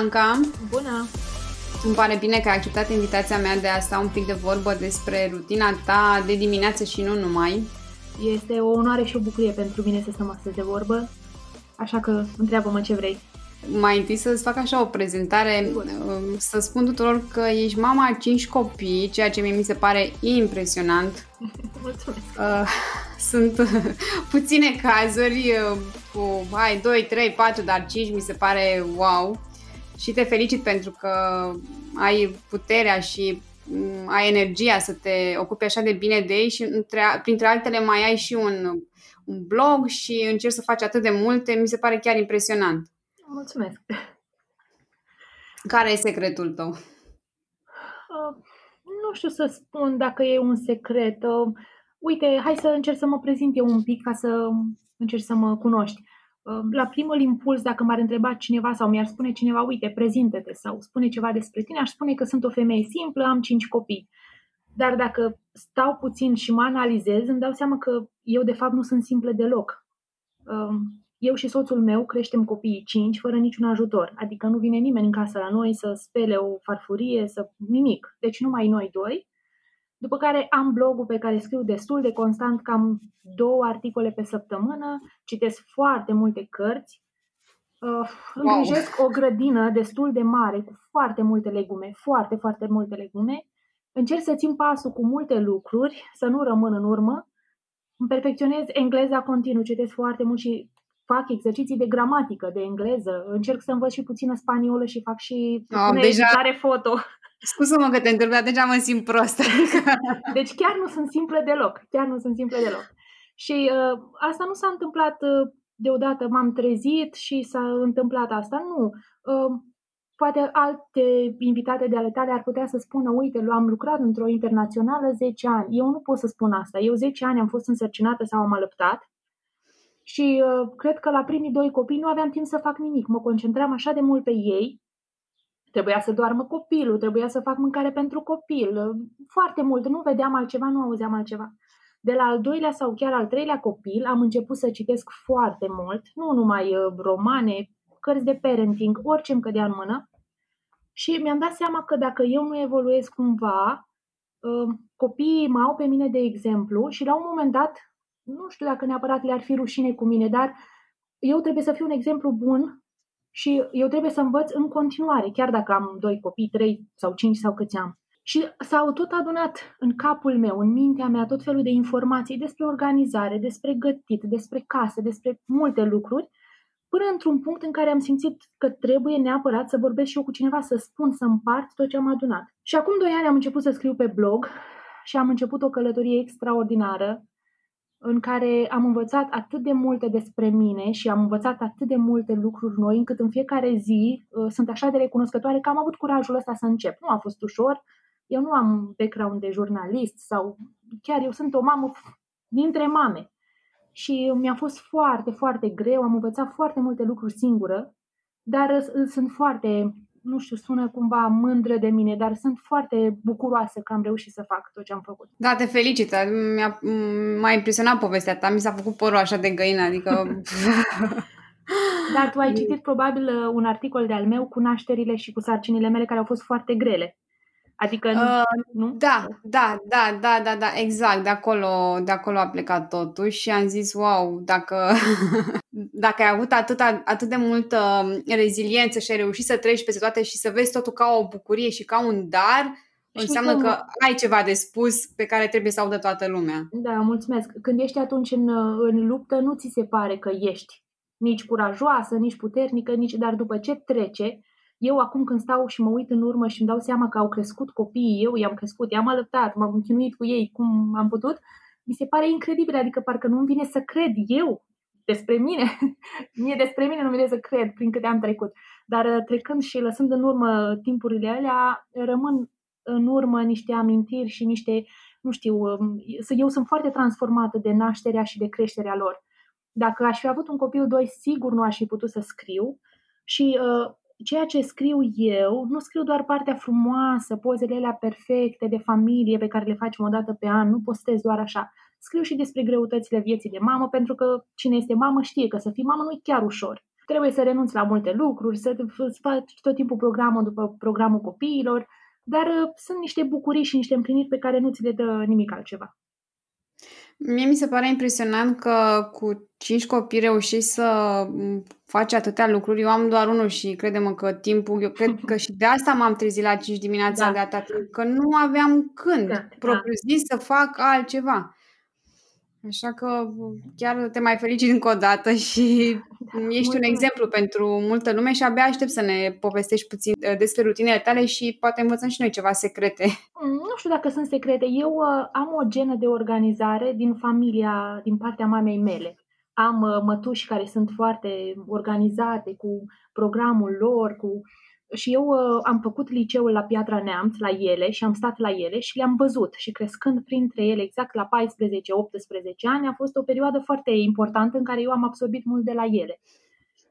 Anca! Bună! Îmi pare bine că ai acceptat invitația mea de a sta un pic de vorbă despre rutina ta de dimineață și nu numai. Este o onoare și o bucurie pentru mine să stăm astăzi de vorbă, așa că întreabă-mă ce vrei. Mai întâi să-ți fac așa o prezentare, Bun. Um, să spun tuturor că ești mama a cinci copii, ceea ce mie mi se pare impresionant. Mulțumesc! Uh, sunt puține cazuri uh, cu, hai, 2, 3, 4, dar 5 mi se pare wow. Și te felicit pentru că ai puterea și mm, ai energia să te ocupi așa de bine de ei și între, printre altele mai ai și un, un blog și încerci să faci atât de multe, mi se pare chiar impresionant. Mulțumesc! Care e secretul tău? Uh, nu știu să spun dacă e un secret. Uh, uite, hai să încerc să mă prezint eu un pic ca să încerci să mă cunoști. Uh, la primul impuls, dacă m-ar întreba cineva sau mi-ar spune cineva, uite, prezintă-te sau spune ceva despre tine, aș spune că sunt o femeie simplă, am cinci copii. Dar dacă stau puțin și mă analizez, îmi dau seama că eu de fapt nu sunt simplă deloc. Uh, eu și soțul meu creștem copiii cinci fără niciun ajutor, adică nu vine nimeni în casă la noi să spele o farfurie, să nimic. Deci numai noi doi după care am blogul pe care scriu destul de constant, cam două articole pe săptămână, citesc foarte multe cărți, uh, îngrijesc wow. o grădină destul de mare cu foarte multe legume, foarte, foarte multe legume, încerc să țin pasul cu multe lucruri, să nu rămân în urmă, îmi perfecționez engleza continuu, citesc foarte mult și fac exerciții de gramatică, de engleză, încerc să învăț și puțină spaniolă și fac și oh, deja... foto. Scuză-mă că te întreb, dar deja mă simt prost. deci chiar nu sunt simple deloc. Chiar nu sunt simple deloc. Și uh, asta nu s-a întâmplat uh, deodată, m-am trezit și s-a întâmplat asta. Nu. Uh, poate alte invitate de ale tale ar putea să spună, uite, am lucrat într-o internațională 10 ani. Eu nu pot să spun asta. Eu 10 ani am fost însărcinată sau am alăptat și uh, cred că la primii doi copii nu aveam timp să fac nimic. Mă concentram așa de mult pe ei Trebuia să doarmă copilul, trebuia să fac mâncare pentru copil, foarte mult, nu vedeam altceva, nu auzeam altceva. De la al doilea sau chiar al treilea copil am început să citesc foarte mult, nu numai uh, romane, cărți de parenting, orice îmi cădea în mână. Și mi-am dat seama că dacă eu nu evoluez cumva, uh, copiii mă au pe mine de exemplu și la un moment dat, nu știu dacă neapărat le-ar fi rușine cu mine, dar eu trebuie să fiu un exemplu bun și eu trebuie să învăț în continuare, chiar dacă am doi copii, trei sau cinci sau câți am. Și s-au tot adunat în capul meu, în mintea mea, tot felul de informații despre organizare, despre gătit, despre casă, despre multe lucruri, până într-un punct în care am simțit că trebuie neapărat să vorbesc și eu cu cineva, să spun, să împart tot ce am adunat. Și acum doi ani am început să scriu pe blog și am început o călătorie extraordinară în care am învățat atât de multe despre mine și am învățat atât de multe lucruri noi, încât în fiecare zi uh, sunt așa de recunoscătoare că am avut curajul ăsta să încep. Nu a fost ușor, eu nu am background de jurnalist sau chiar eu sunt o mamă dintre mame. Și mi-a fost foarte, foarte greu, am învățat foarte multe lucruri singură, dar uh, sunt foarte nu știu, sună cumva mândră de mine, dar sunt foarte bucuroasă că am reușit să fac tot ce am făcut. Da, te felicit. Mi-a, m-a impresionat povestea ta. Mi s-a făcut părul așa de găină, adică... Dar tu ai citit probabil uh, un articol de al meu cu nașterile și cu sarcinile mele care au fost foarte grele. Adică, uh, nu? Da, da, da, da, da, da, exact. De acolo, de acolo a plecat totul și am zis, wow, dacă, dacă ai avut atât, atât de multă reziliență și ai reușit să treci peste toate și să vezi totul ca o bucurie și ca un dar, și înseamnă cum... că ai ceva de spus pe care trebuie să audă toată lumea. Da, mulțumesc. Când ești atunci în, în luptă, nu ți se pare că ești nici curajoasă, nici puternică, nici, dar după ce trece, eu acum când stau și mă uit în urmă și îmi dau seama că au crescut copiii, eu i-am crescut, i-am alăptat, m-am închinuit cu ei cum am putut, mi se pare incredibil, adică parcă nu-mi vine să cred eu despre mine. Mie despre mine nu vine să cred prin câte am trecut. Dar uh, trecând și lăsând în urmă timpurile alea, rămân în urmă niște amintiri și niște, nu știu, um, eu sunt foarte transformată de nașterea și de creșterea lor. Dacă aș fi avut un copil doi, sigur nu aș fi putut să scriu și uh, ceea ce scriu eu, nu scriu doar partea frumoasă, pozele alea perfecte de familie pe care le facem o dată pe an, nu postez doar așa. Scriu și despre greutățile vieții de mamă, pentru că cine este mamă știe că să fii mamă nu e chiar ușor. trebuie să renunți la multe lucruri, să faci tot timpul programul după programul copiilor, dar uh, sunt niște bucurii și niște împliniri pe care nu ți le dă nimic altceva. Mie mi se pare impresionant că cu cinci copii reușești să faci atâtea lucruri. Eu am doar unul și credem că timpul, eu cred că și de asta m-am trezit la 5 dimineața da. de atât timp, că nu aveam când, da, propriu da. zis, să fac altceva. Așa că chiar te mai felicit încă o dată și ești un exemplu pentru multă lume și abia aștept să ne povestești puțin uh, despre rutinele tale și poate învățăm și noi ceva secrete. Mm, nu știu dacă sunt secrete. Eu uh, am o genă de organizare din familia, din partea mamei mele. Am uh, mătuși care sunt foarte organizate cu programul lor, cu și eu uh, am făcut liceul la Piatra Neamț, la ele, și am stat la ele și le-am văzut. Și crescând printre ele, exact la 14-18 ani, a fost o perioadă foarte importantă în care eu am absorbit mult de la ele.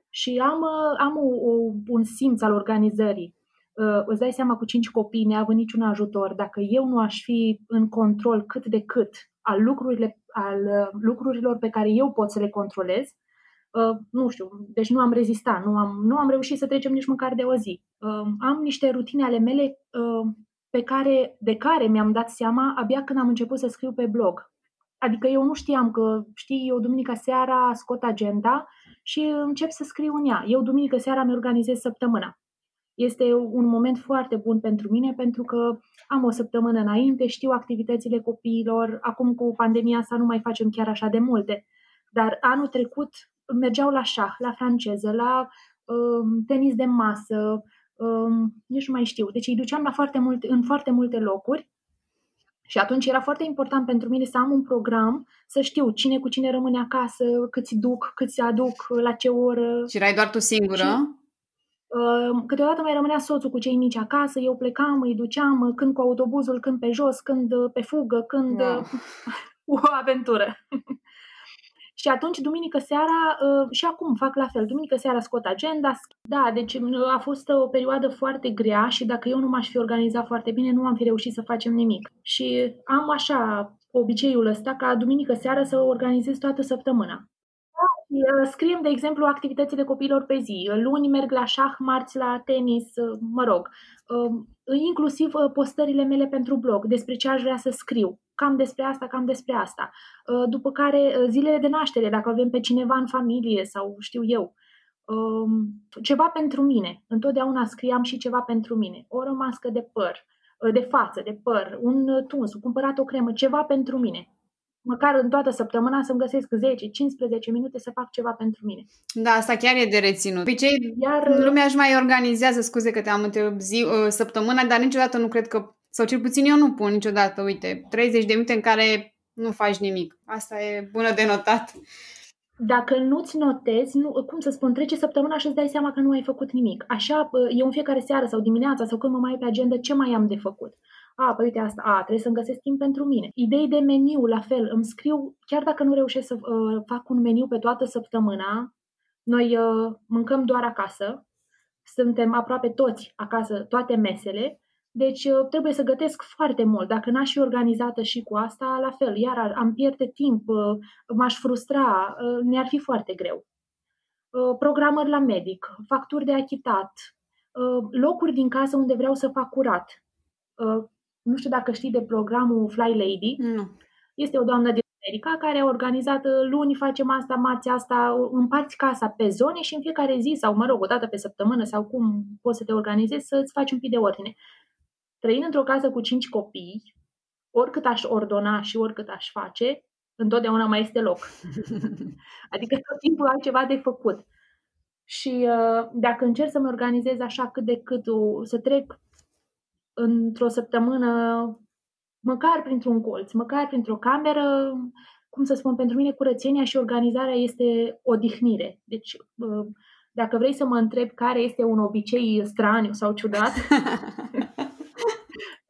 Și am, uh, am o, o, un simț al organizării. Uh, îți dai seama, cu cinci copii, neavând niciun ajutor, dacă eu nu aș fi în control cât de cât al, lucrurile, al uh, lucrurilor pe care eu pot să le controlez, Uh, nu știu, deci nu am rezistat, nu am, nu am reușit să trecem nici măcar de o zi. Uh, am niște rutine ale mele uh, pe care, de care mi-am dat seama abia când am început să scriu pe blog. Adică eu nu știam că, știi, eu duminica seara scot agenda și încep să scriu în ea. Eu duminică seara mi organizez săptămâna. Este un moment foarte bun pentru mine pentru că am o săptămână înainte, știu activitățile copiilor, acum cu pandemia asta nu mai facem chiar așa de multe. Dar anul trecut mergeau la șah, la franceză, la um, tenis de masă, um, nici nu mai știu. Deci îi duceam la foarte multe, în foarte multe locuri și atunci era foarte important pentru mine să am un program, să știu cine cu cine rămâne acasă, câți duc, câți aduc, la ce oră. Și erai doar tu singură? Și, uh, câteodată mai rămânea soțul cu cei mici acasă, eu plecam, îi duceam, când cu autobuzul, când pe jos, când pe fugă, când... Wow. o aventură. Și atunci, duminică seara, uh, și acum fac la fel, duminică seara scot agenda. Da, deci uh, a fost o perioadă foarte grea și dacă eu nu m-aș fi organizat foarte bine, nu am fi reușit să facem nimic. Și am așa obiceiul ăsta ca duminică seara să organizez toată săptămâna. Uh, scriem, de exemplu, activitățile copiilor pe zi. Luni merg la șah, marți la tenis, mă rog. Inclusiv postările mele pentru blog, despre ce aș vrea să scriu cam despre asta, cam despre asta. Uh, după care uh, zilele de naștere, dacă avem pe cineva în familie sau știu eu, um, ceva pentru mine. Întotdeauna scriam și ceva pentru mine. O rămască de păr, uh, de față, de păr, un tuns, cumpărat o cremă, ceva pentru mine. Măcar în toată săptămâna să-mi găsesc 10-15 minute să fac ceva pentru mine. Da, asta chiar e de reținut. Pe cei, Iar, lumea își mai organizează, scuze că te-am întrebat zi, săptămâna, dar niciodată nu cred că sau cel puțin eu nu pun niciodată, uite, 30 de minute în care nu faci nimic. Asta e bună de notat. Dacă nu-ți notezi, nu, cum să spun, trece săptămâna și îți dai seama că nu ai făcut nimic. Așa, eu în fiecare seară sau dimineața sau când mă mai ai pe agenda, ce mai am de făcut? A, păi uite asta, a, trebuie să-mi găsesc timp pentru mine. Idei de meniu, la fel, îmi scriu, chiar dacă nu reușesc să uh, fac un meniu pe toată săptămâna, noi uh, mâncăm doar acasă, suntem aproape toți acasă, toate mesele, deci uh, trebuie să gătesc foarte mult. Dacă n-aș fi organizată și cu asta, la fel, iar am pierde timp, uh, m-aș frustra, uh, ne-ar fi foarte greu. Programări la medic, facturi de achitat, locuri din casă unde vreau să fac curat. Nu știu dacă știi de programul Fly Lady. Nu. Este o doamnă din America care a organizat luni facem asta, marți asta, împarți casa pe zone și în fiecare zi sau, mă rog, o dată pe săptămână sau cum poți să te organizezi să-ți faci un pic de ordine trăind într-o casă cu cinci copii, oricât aș ordona și oricât aș face, întotdeauna mai este loc. adică tot timpul ai ceva de făcut. Și uh, dacă încerc să mă organizez așa cât de cât, să trec într-o săptămână, măcar printr-un colț, măcar printr-o cameră, cum să spun, pentru mine curățenia și organizarea este odihnire. Deci, uh, dacă vrei să mă întreb care este un obicei straniu sau ciudat,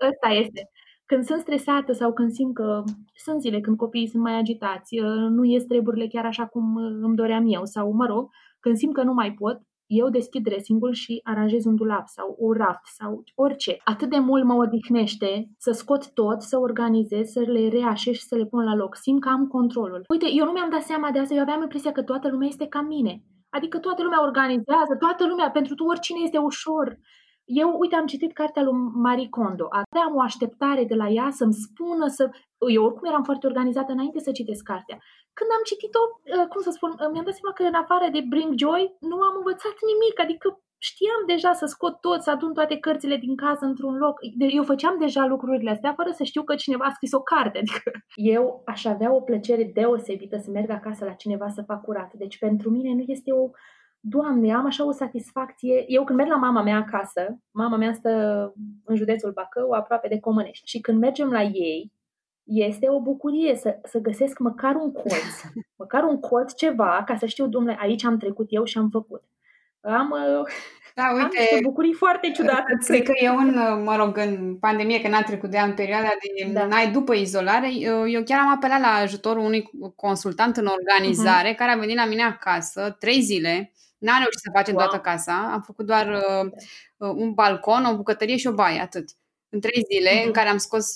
Ăsta este. Când sunt stresată sau când simt că sunt zile când copiii sunt mai agitați, uh, nu ies treburile chiar așa cum uh, îmi doream eu sau, mă rog, când simt că nu mai pot, eu deschid dressing-ul și aranjez un dulap sau un raft sau orice. Atât de mult mă odihnește să scot tot, să organizez, să le reașez și să le pun la loc. Simt că am controlul. Uite, eu nu mi-am dat seama de asta, eu aveam impresia că toată lumea este ca mine. Adică toată lumea organizează, toată lumea, pentru tu oricine este ușor. Eu, uite, am citit cartea lui Marie Kondo. Aveam o așteptare de la ea să-mi spună să... Eu oricum eram foarte organizată înainte să citesc cartea. Când am citit-o, uh, cum să spun, uh, mi-am dat seama că în afară de Bring Joy nu am învățat nimic. Adică știam deja să scot tot, să adun toate cărțile din casă într-un loc. Eu făceam deja lucrurile astea fără să știu că cineva a scris o carte. Adică eu aș avea o plăcere deosebită să merg acasă la cineva să fac curat. Deci pentru mine nu este o Doamne, am așa o satisfacție. Eu când merg la mama mea acasă, mama mea stă în județul Bacău, aproape de Comănești. Și când mergem la ei, este o bucurie să, să găsesc măcar un colț, măcar un colț ceva, ca să știu, domnule, aici am trecut eu și am făcut. Am, da, uite, am niște bucurii foarte ciudate. Cred că eu, în, mă rog, în pandemie, că n-a trecut de an, în perioada de da. n-ai după izolare, eu, eu chiar am apelat la ajutorul unui consultant în organizare uh-huh. care a venit la mine acasă trei zile N-am reușit să facem wow. toată casa. Am făcut doar uh, uh, un balcon, o bucătărie și o baie, atât. În trei zile, mm-hmm. în care am scos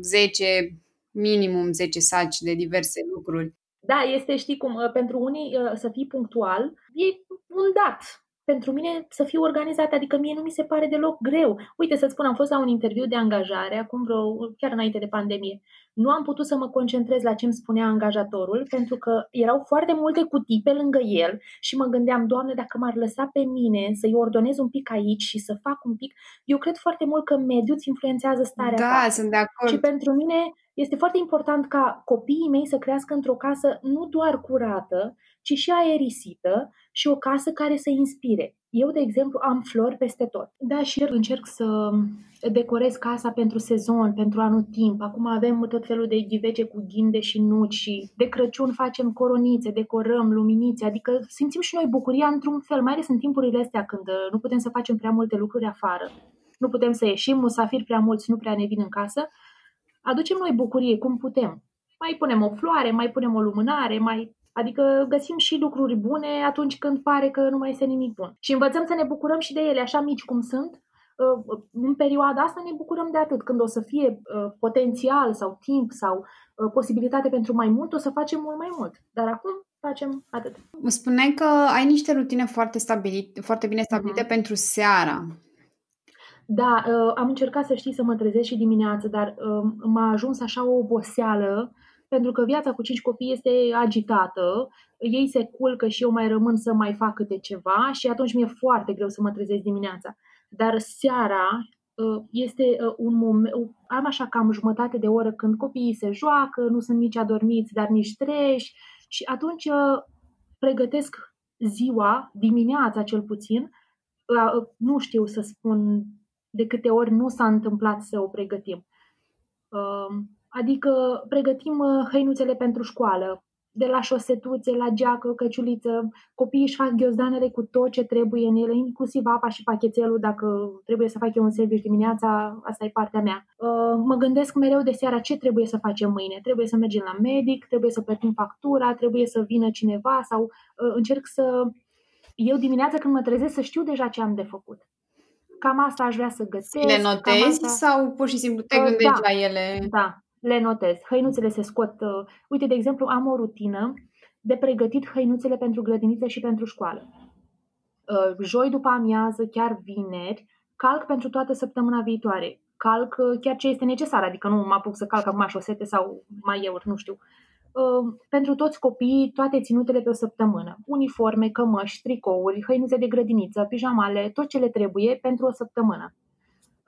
10, uh, minimum 10 saci de diverse lucruri. Da, este, știi cum, uh, pentru unii să fii punctual e un dat pentru mine să fiu organizată, adică mie nu mi se pare deloc greu. Uite, să-ți spun, am fost la un interviu de angajare, acum vreo, chiar înainte de pandemie. Nu am putut să mă concentrez la ce îmi spunea angajatorul, pentru că erau foarte multe cutii pe lângă el și mă gândeam, Doamne, dacă m-ar lăsa pe mine să-i ordonez un pic aici și să fac un pic... Eu cred foarte mult că mediul îți influențează starea Da, ta. sunt de acord. Și pentru mine este foarte important ca copiii mei să crească într-o casă nu doar curată, ci și aerisită și o casă care să inspire. Eu, de exemplu, am flori peste tot. Da, și încerc să decorez casa pentru sezon, pentru anul timp. Acum avem tot felul de ghivece cu ghinde și nuci și de Crăciun facem coronițe, decorăm luminițe, adică simțim și noi bucuria într-un fel, mai ales în timpurile astea când uh, nu putem să facem prea multe lucruri afară. Nu putem să ieșim, musafiri prea mulți nu prea ne vin în casă. Aducem noi bucurie cum putem. Mai punem o floare, mai punem o lumânare, mai Adică găsim și lucruri bune atunci când pare că nu mai este nimic bun. Și învățăm să ne bucurăm și de ele, așa mici cum sunt. Uh, în perioada asta ne bucurăm de atât. Când o să fie uh, potențial sau timp sau uh, posibilitate pentru mai mult, o să facem mult mai mult. Dar acum facem atât. Mă spuneai că ai niște rutine foarte, stabilite, foarte bine stabilite uh-huh. pentru seara. Da, am încercat să știi să mă trezesc și dimineață, dar m-a ajuns așa o oboseală pentru că viața cu cinci copii este agitată, ei se culcă și eu mai rămân să mai fac câte ceva și atunci mi-e foarte greu să mă trezesc dimineața. Dar seara uh, este uh, un moment, am așa cam jumătate de oră când copiii se joacă, nu sunt nici adormiți, dar nici treși și atunci uh, pregătesc ziua, dimineața cel puțin, nu știu să spun de câte ori nu s-a întâmplat să o pregătim. Adică pregătim uh, hăinuțele pentru școală, de la șosetuțe, la geacă, căciuliță, copiii își fac ghiozdanele cu tot ce trebuie în ele, inclusiv apa și pachetelul, dacă trebuie să fac eu un serviciu dimineața, asta e partea mea. Uh, mă gândesc mereu de seara ce trebuie să facem mâine. Trebuie să mergem la medic, trebuie să plătim factura, trebuie să vină cineva sau uh, încerc să... Eu dimineața când mă trezesc să știu deja ce am de făcut. Cam asta aș vrea să găsesc. Le notezi asta... sau pur și simplu te gândești da, la ele? Da, le notez. Hăinuțele se scot. Uh, uite, de exemplu, am o rutină de pregătit hăinuțele pentru grădiniță și pentru școală. Uh, joi după amiază, chiar vineri, calc pentru toată săptămâna viitoare. Calc uh, chiar ce este necesar, adică nu mă apuc să calc acum șosete sau mai eur, nu știu. Pentru toți copiii, toate ținutele pe o săptămână. Uniforme, cămăși, tricouri, hăinuțe de grădiniță, pijamale, tot ce le trebuie pentru o săptămână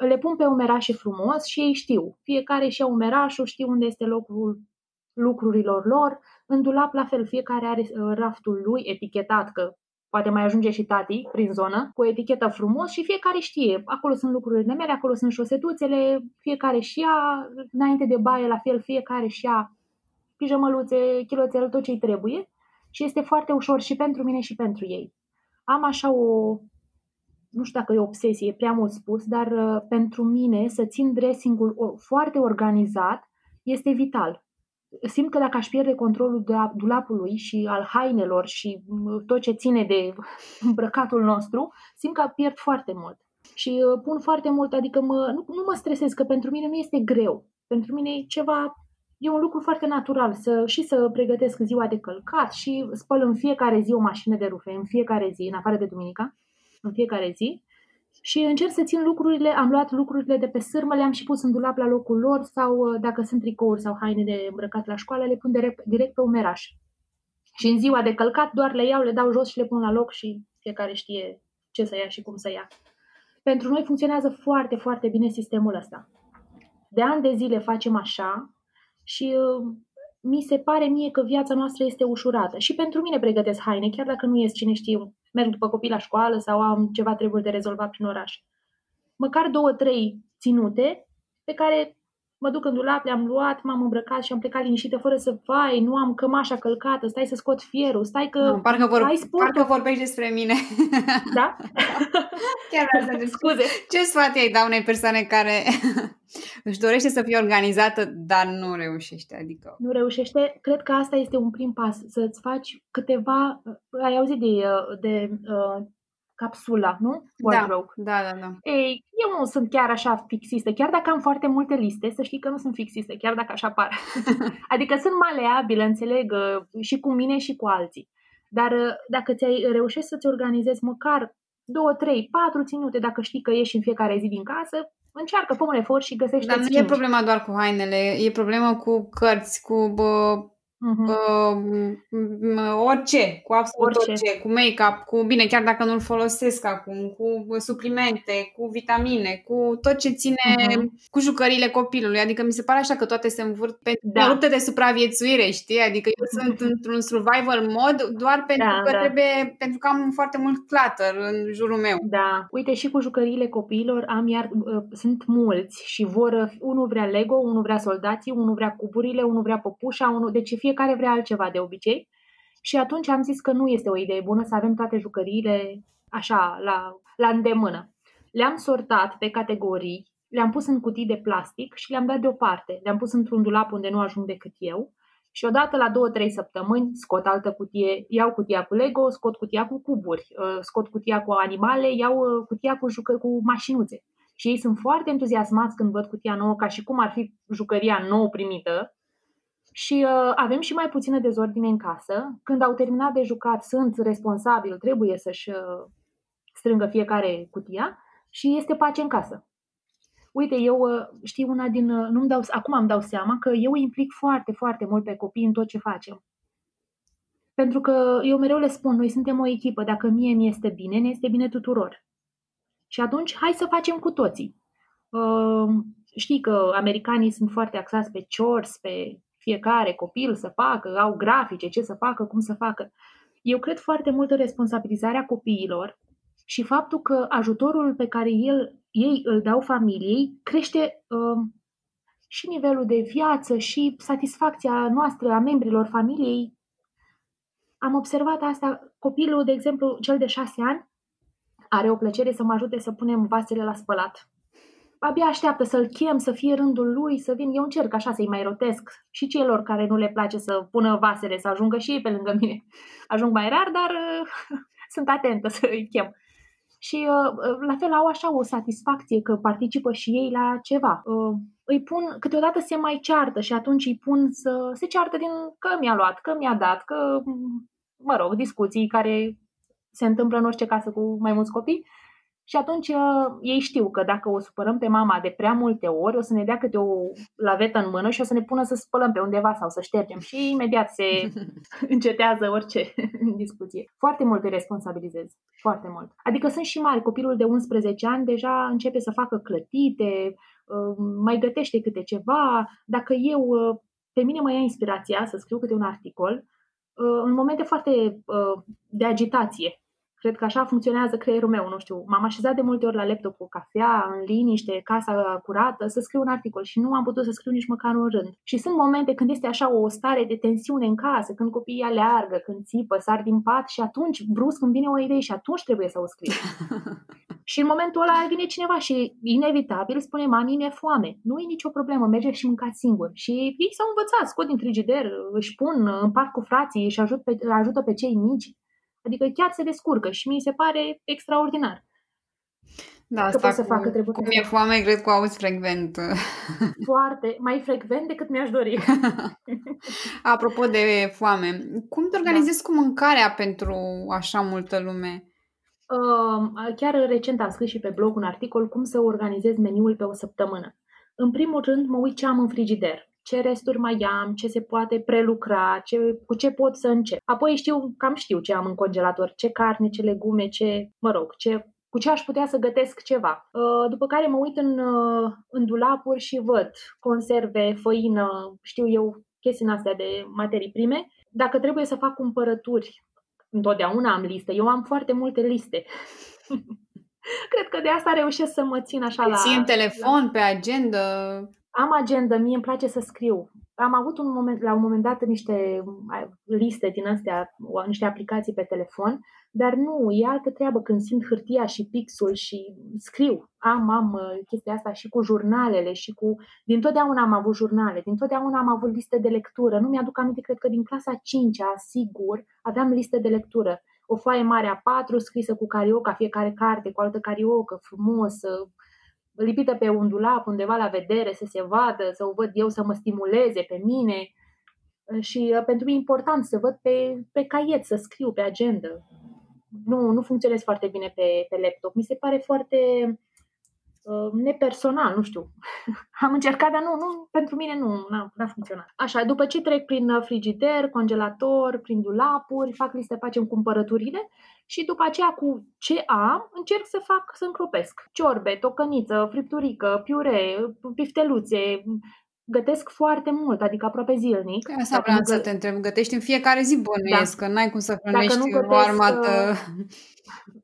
le pun pe umerașe frumos și ei știu. Fiecare și-a umerașul, știu unde este locul lucrurilor lor. În dulap, la fel, fiecare are uh, raftul lui etichetat, că poate mai ajunge și tati prin zonă, cu o etichetă frumos și fiecare știe. Acolo sunt lucrurile mele, acolo sunt șosetuțele, fiecare și ia, înainte de baie, la fel, fiecare și ia pijamăluțe, chiloțel, tot ce-i trebuie. Și este foarte ușor și pentru mine și pentru ei. Am așa o nu știu dacă e obsesie, e prea mult spus, dar uh, pentru mine să țin dressing-ul foarte organizat este vital. Simt că dacă aș pierde controlul de dulapului și al hainelor și uh, tot ce ține de îmbrăcatul nostru, simt că pierd foarte mult. Și uh, pun foarte mult, adică mă, nu, nu mă stresez, că pentru mine nu este greu. Pentru mine e ceva e un lucru foarte natural să, și să pregătesc ziua de călcat și spăl în fiecare zi o mașină de rufe, în fiecare zi, în afară de duminica, în fiecare zi. Și încerc să țin lucrurile, am luat lucrurile de pe sârmă, le-am și pus în dulap la locul lor sau uh, dacă sunt tricouri sau haine de îmbrăcat la școală, le pun direct, direct pe umeraș. Și în ziua de călcat doar le iau, le dau jos și le pun la loc și fiecare știe ce să ia și cum să ia. Pentru noi funcționează foarte, foarte bine sistemul ăsta. De ani de zile facem așa și uh, mi se pare mie că viața noastră este ușurată. Și pentru mine pregătesc haine, chiar dacă nu ies cine știe, merg după copii la școală sau am ceva treburi de rezolvat prin oraș. Măcar două, trei ținute pe care mă duc în dulap, le-am luat, m-am îmbrăcat și am plecat liniștită fără să, vai, nu am cămașa călcată, stai să scot fierul, stai că nu, parcă, vor, ai sport. parcă vorbești despre mine. Da? Chiar asta Scuze. Ce sfat ai da unei persoane care își dorește să fie organizată, dar nu reușește? Adică... Nu reușește? Cred că asta este un prim pas, să-ți faci câteva... Ai auzit de, de uh, capsula, nu? Wardrobe. Da, da, da, da. Ei, eu nu sunt chiar așa fixistă. Chiar dacă am foarte multe liste, să știi că nu sunt fixistă, chiar dacă așa par. adică sunt maleabilă, înțeleg, uh, și cu mine și cu alții. Dar uh, dacă ți-ai reușești să-ți organizezi măcar două, trei, patru ținute, dacă știi că ieși în fiecare zi din casă, încearcă, fă un efort și găsește Dar nu e problema doar cu hainele, e problema cu cărți, cu bă, Uh-huh. Uh, orice, cu absolut orice. orice, cu make-up, cu, bine, chiar dacă nu-l folosesc acum, cu suplimente, cu vitamine, cu tot ce ține, uh-huh. cu jucările copilului. Adică mi se pare așa că toate se învârt pe da. luptă de supraviețuire, știi? Adică eu sunt într-un survival mod doar pentru da, că da. trebuie, pentru că am foarte mult clutter în jurul meu. Da. Uite, și cu jucăriile copiilor am iar, uh, sunt mulți și vor, unul vrea Lego, unul vrea soldații, unul vrea cuburile, unul vrea păpușa, unul, deci fie fiecare vrea altceva de obicei. Și atunci am zis că nu este o idee bună să avem toate jucăriile așa, la, la îndemână. Le-am sortat pe categorii, le-am pus în cutii de plastic și le-am dat deoparte. Le-am pus într-un dulap unde nu ajung decât eu. Și odată la 2-3 săptămâni scot altă cutie, iau cutia cu Lego, scot cutia cu cuburi, uh, scot cutia cu animale, iau uh, cutia cu, jucă, cu mașinuțe. Și ei sunt foarte entuziasmați când văd cutia nouă, ca și cum ar fi jucăria nouă primită și uh, avem și mai puțină dezordine în casă. Când au terminat de jucat, sunt responsabil, trebuie să-și uh, strângă fiecare cutia și este pace în casă. Uite, eu uh, știu una din. Uh, nu dau, acum îmi dau seama că eu implic foarte, foarte mult pe copii în tot ce facem. Pentru că eu mereu le spun, noi suntem o echipă, dacă mie mi este bine, ne este bine tuturor. Și atunci, hai să facem cu toții. Uh, știi că americanii sunt foarte axați pe chores, pe fiecare copil să facă, au grafice, ce să facă, cum să facă. Eu cred foarte mult în responsabilizarea copiilor și faptul că ajutorul pe care el, ei îl dau familiei crește uh, și nivelul de viață și satisfacția noastră a membrilor familiei. Am observat asta. Copilul, de exemplu, cel de șase ani, are o plăcere să mă ajute să punem vasele la spălat abia așteaptă să-l chem, să fie rândul lui, să vin. Eu încerc așa să-i mai rotesc și celor care nu le place să pună vasele, să ajungă și ei pe lângă mine. Ajung mai rar, dar uh, sunt atentă să îi chem. Și uh, la fel au așa o satisfacție că participă și ei la ceva. Uh, îi pun, câteodată se mai ceartă și atunci îi pun să se ceartă din că mi-a luat, că mi-a dat, că, mă rog, discuții care se întâmplă în orice casă cu mai mulți copii și atunci uh, ei știu că dacă o supărăm pe mama de prea multe ori, o să ne dea câte o lavetă în mână și o să ne pună să spălăm pe undeva sau să ștergem și imediat se încetează orice discuție. Foarte mult îi responsabilizez. Foarte mult. Adică sunt și mari. Copilul de 11 ani deja începe să facă clătite, uh, mai gătește câte ceva. Dacă eu, uh, pe mine mă ia inspirația să scriu câte un articol, în momente foarte de agitație, Cred că așa funcționează creierul meu, nu știu. M-am așezat de multe ori la laptop cu cafea, în liniște, casa curată, să scriu un articol și nu am putut să scriu nici măcar un rând. Și sunt momente când este așa o stare de tensiune în casă, când copiii aleargă, când țipă, sar din pat și atunci brusc îmi vine o idee și atunci trebuie să o scriu. și în momentul ăla vine cineva și inevitabil spune, mami, mi-e foame. Nu e nicio problemă, merge și mâncați singur. Și ei s-au învățat, scot din frigider, își pun, împart cu frații, își ajut pe, ajută pe cei mici. Adică chiar se descurcă și mi se pare extraordinar. Da, că asta pot să cu, facă treburi. cum e foame, cred că o auzi frecvent. Foarte, mai frecvent decât mi-aș dori. Apropo de foame, cum te Da. organizezi cu mâncarea pentru așa multă lume? Uh, chiar recent am scris și pe blog un articol cum să organizez meniul pe o săptămână. În primul rând mă uit ce am în frigider, ce resturi mai am, ce se poate prelucra, ce, cu ce pot să încep. Apoi știu, cam știu ce am în congelator, ce carne, ce legume, ce, mă rog, ce, cu ce aș putea să gătesc ceva. Uh, După care mă uit în, uh, în dulapuri și văd conserve, făină, știu eu, chestii astea de materii prime. Dacă trebuie să fac cumpărături, întotdeauna am liste. Eu am foarte multe liste. Cred că de asta reușesc să mă țin așa Îți la... ții în telefon, pe agenda? Am agenda, mie îmi place să scriu. Am avut un moment, la un moment dat niște liste din astea, o- niște aplicații pe telefon, dar nu, e altă treabă când simt hârtia și pixul și scriu. Am, am uh, chestia asta și cu jurnalele și cu... Din totdeauna am avut jurnale, din totdeauna am avut liste de lectură. Nu mi-aduc aminte, cred că din clasa 5-a, sigur, aveam liste de lectură. O foaie mare A4 scrisă cu carioca, fiecare carte cu altă cariocă, frumos, uh, lipită pe un dulap undeva la vedere, să se vadă, să o văd eu, să mă stimuleze pe mine. Și uh, pentru mine e important să văd pe, pe caiet, să scriu pe agenda. Nu, nu funcționez foarte bine pe, pe laptop. Mi se pare foarte uh, nepersonal, nu știu. Am încercat, dar nu, nu pentru mine nu n-a, n-a funcționat. Așa, după ce trec prin uh, frigider, congelator, prin dulapuri, fac liste, facem cumpărăturile și după aceea cu ce am, încerc să fac, să încropesc. Ciorbe, tocăniță, fripturică, piure, pifteluțe, gătesc foarte mult, adică aproape zilnic. Asta Dacă vreau nu să gă- te întreb. Gătești în fiecare zi bănuiesc, că n-ai cum să Dacă hrănești nu o gătesc, armată. uh,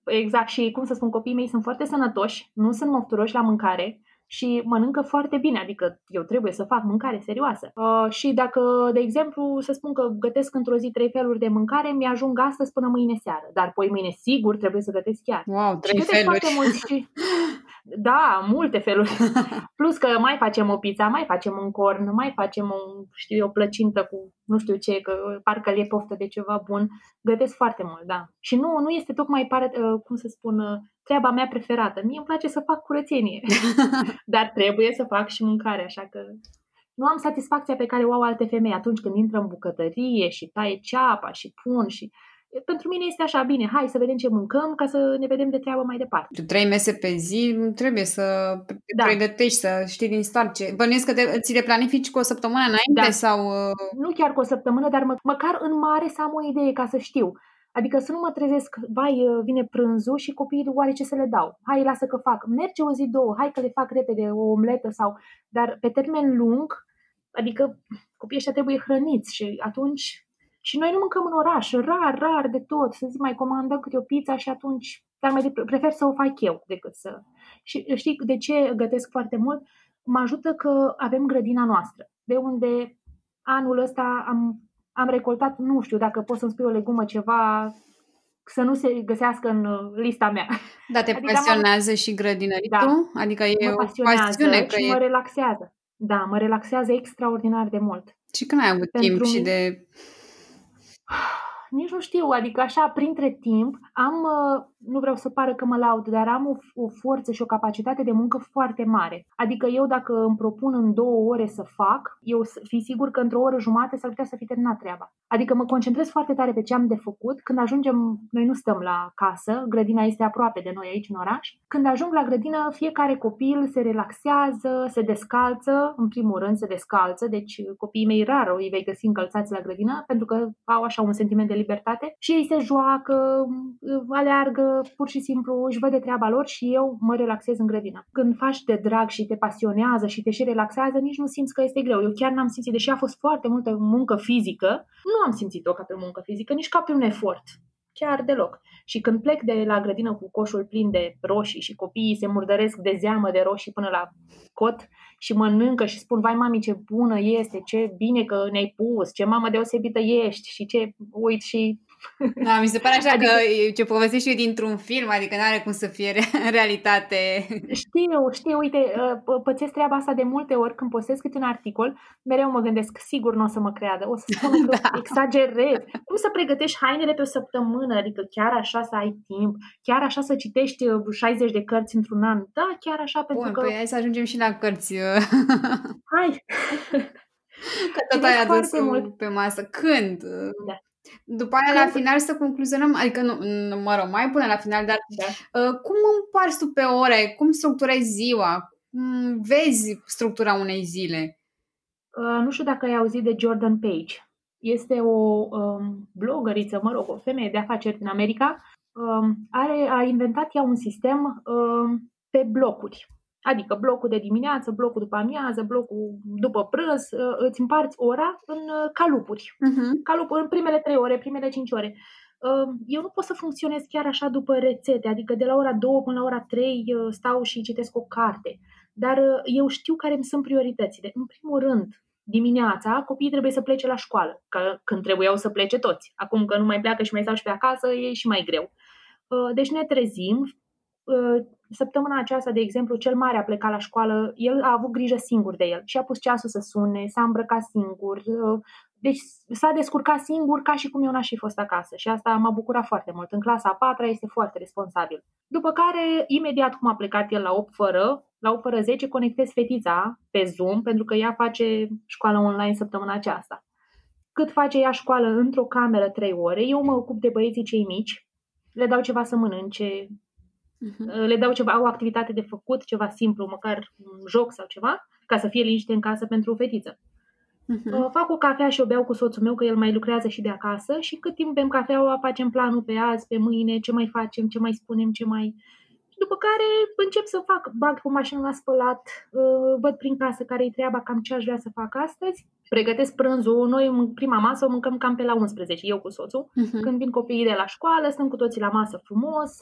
Exact, și cum să spun, copiii mei sunt foarte sănătoși, nu sunt mofturoși la mâncare și mănâncă foarte bine, adică eu trebuie să fac mâncare serioasă. Uh, și dacă, de exemplu, să spun că gătesc într-o zi trei feluri de mâncare, mi-ajung astăzi până mâine seară, dar poi mâine sigur trebuie să gătesc chiar. Wow, Și trei gătesc feluri. foarte mult și... Da, multe feluri. Plus că mai facem o pizza, mai facem un corn, mai facem o, știu eu, plăcintă cu nu știu ce, că parcă le e poftă de ceva bun. Gătesc foarte mult, da. Și nu, nu este tocmai, pare, uh, cum să spun, uh, treaba mea preferată. Mie îmi place să fac curățenie, dar trebuie să fac și mâncare, așa că nu am satisfacția pe care o au alte femei atunci când intră în bucătărie și taie ceapa și pun și... Pentru mine este așa, bine, hai să vedem ce mâncăm ca să ne vedem de treabă mai departe. Tu trei mese pe zi, trebuie să te Da. pregătești, să știi din start ce... Bănuiesc că te, ți le planifici cu o săptămână înainte Da. sau... uh, nu chiar cu o săptămână, dar mă, măcar în mare să am o idee ca să știu. Adică să nu mă trezesc, vai, vine prânzul și copiii oare ce să le dau? Hai, lasă că fac. Merge o zi, două, hai că le fac repede o omletă sau... Dar pe termen lung, adică copiii ăștia trebuie hrăniți și atunci... Și noi nu mâncăm în oraș, rar, rar de tot. Să zic, mai comandăm câte o pizza și atunci... Dar mai de- prefer să o fac eu decât să... Și știi de ce gătesc foarte mult? Mă ajută că avem grădina noastră, de unde anul ăsta am, am recoltat, nu știu dacă pot să-mi spui o legumă ceva să nu se găsească în uh, lista mea. Da, te Adică pasionează și grădinăritul? Adică e mă o pasionează pasiune că și e... mă relaxează. Da, mă relaxează extraordinar de mult. Și când ai avut Pentru timp și mine- de... Nici nu știu, adică așa, printre timp, am, uh, nu vreau să pară că mă laud, dar am o, o forță și o capacitate de muncă foarte mare. Adică eu dacă îmi propun în două ore să fac, eu să fii sigur că într-o oră jumate s-ar putea să fi terminat treaba. Adică mă concentrez foarte tare pe ce am de făcut. Când ajungem, noi nu stăm la casă, grădina este aproape de noi aici în oraș. Când ajung la grădină, fiecare copil se relaxează, se descalță, în primul rând se descalță, deci copiii mei rar îi vei găsi încălțați la grădină, pentru că au așa un sentiment de libertate și ei se joacă, aleargă, pur și simplu își văd de treaba lor și eu mă relaxez în grădină. Când faci de drag și te pasionează și te și relaxează, nici nu simți că este greu. Eu chiar n-am simțit, deși a fost foarte multă muncă fizică, nu am simțit-o ca pe muncă fizică, nici ca pe un efort. Chiar deloc. Și când plec de la grădină cu coșul plin de roșii și copiii se murdăresc de zeamă de roșii până la cot și mănâncă și spun, vai mami ce bună este, ce bine că ne-ai pus, ce mamă deosebită ești și ce uit și Da, mi se pare așa adică, că ce povestești eu dintr-un film, adică nu are cum să fie în realitate. Știu, știu, uite, uh, pățesc treaba asta de multe ori când postez câte un articol, mereu mă gândesc, sigur nu o să mă creadă, o să spun că da. exagerez. Cum să pregătești hainele pe o săptămână, adică chiar așa să ai timp, chiar așa să citești 60 uh, de cărți într-un an, da, chiar așa pentru Bun, că... păi hai să ajungem și la cărți. Hai! Că tot ai adus mult. pe masă. Când? Da. După aia, Când... la final, să concluzionăm, adică, nu, mă rog, mai până la final, dar da. uh, cum împarți tu pe ore? Cum structurezi ziua? Cum vezi structura unei zile? Uh, nu știu dacă ai auzit de Jordan Page. Este o um, blogăriță, mă rog, o femeie de afaceri din America. Um, are, a inventat ea un sistem um, pe blocuri. Adică blocul de dimineață, blocul după amiază, blocul după prânz, uh, îți împarți ora în uh, calupuri. Uh-huh. Calupuri în primele trei ore, primele cinci ore. Uh, eu nu pot să funcționez chiar așa după rețete, adică de la ora 2 până la ora 3 stau și citesc o carte. Dar eu știu care îmi sunt prioritățile. În primul rând, dimineața, copiii trebuie să plece la școală, că când trebuiau să plece toți. Acum că nu mai pleacă și mai stau și pe acasă, e și mai greu. Deci ne trezim, săptămâna aceasta, de exemplu, cel mare a plecat la școală, el a avut grijă singur de el și a pus ceasul să sune, s-a îmbrăcat singur, uh, deci s-a descurcat singur ca și cum eu n-aș fi fost acasă și asta m-a bucurat foarte mult. În clasa a patra este foarte responsabil. După care, imediat cum a plecat el la 8 fără, la 8 fără 10 conectez fetița pe Zoom pentru că ea face școală online săptămâna aceasta. Cât face ea școală într-o cameră 3 ore, eu mă ocup de băieții cei mici, le dau ceva să mănânce, Uh-huh. Le dau ceva, au o activitate de făcut, ceva simplu, măcar un joc sau ceva, ca să fie liniște în casă pentru o fetiță. Uh-huh. Fac o cafea și o beau cu soțul meu, că el mai lucrează și de acasă și cât timp bem cafeaua, facem planul pe azi, pe mâine, ce mai facem, ce mai spunem, ce mai... După care încep să fac, bag cu mașina la spălat, uh, văd prin casă care-i treaba, cam ce aș vrea să fac astăzi, pregătesc prânzul, noi în prima masă o mâncăm cam pe la 11, eu cu soțul. Uh-huh. Când vin copiii de la școală, stăm cu toții la masă frumos,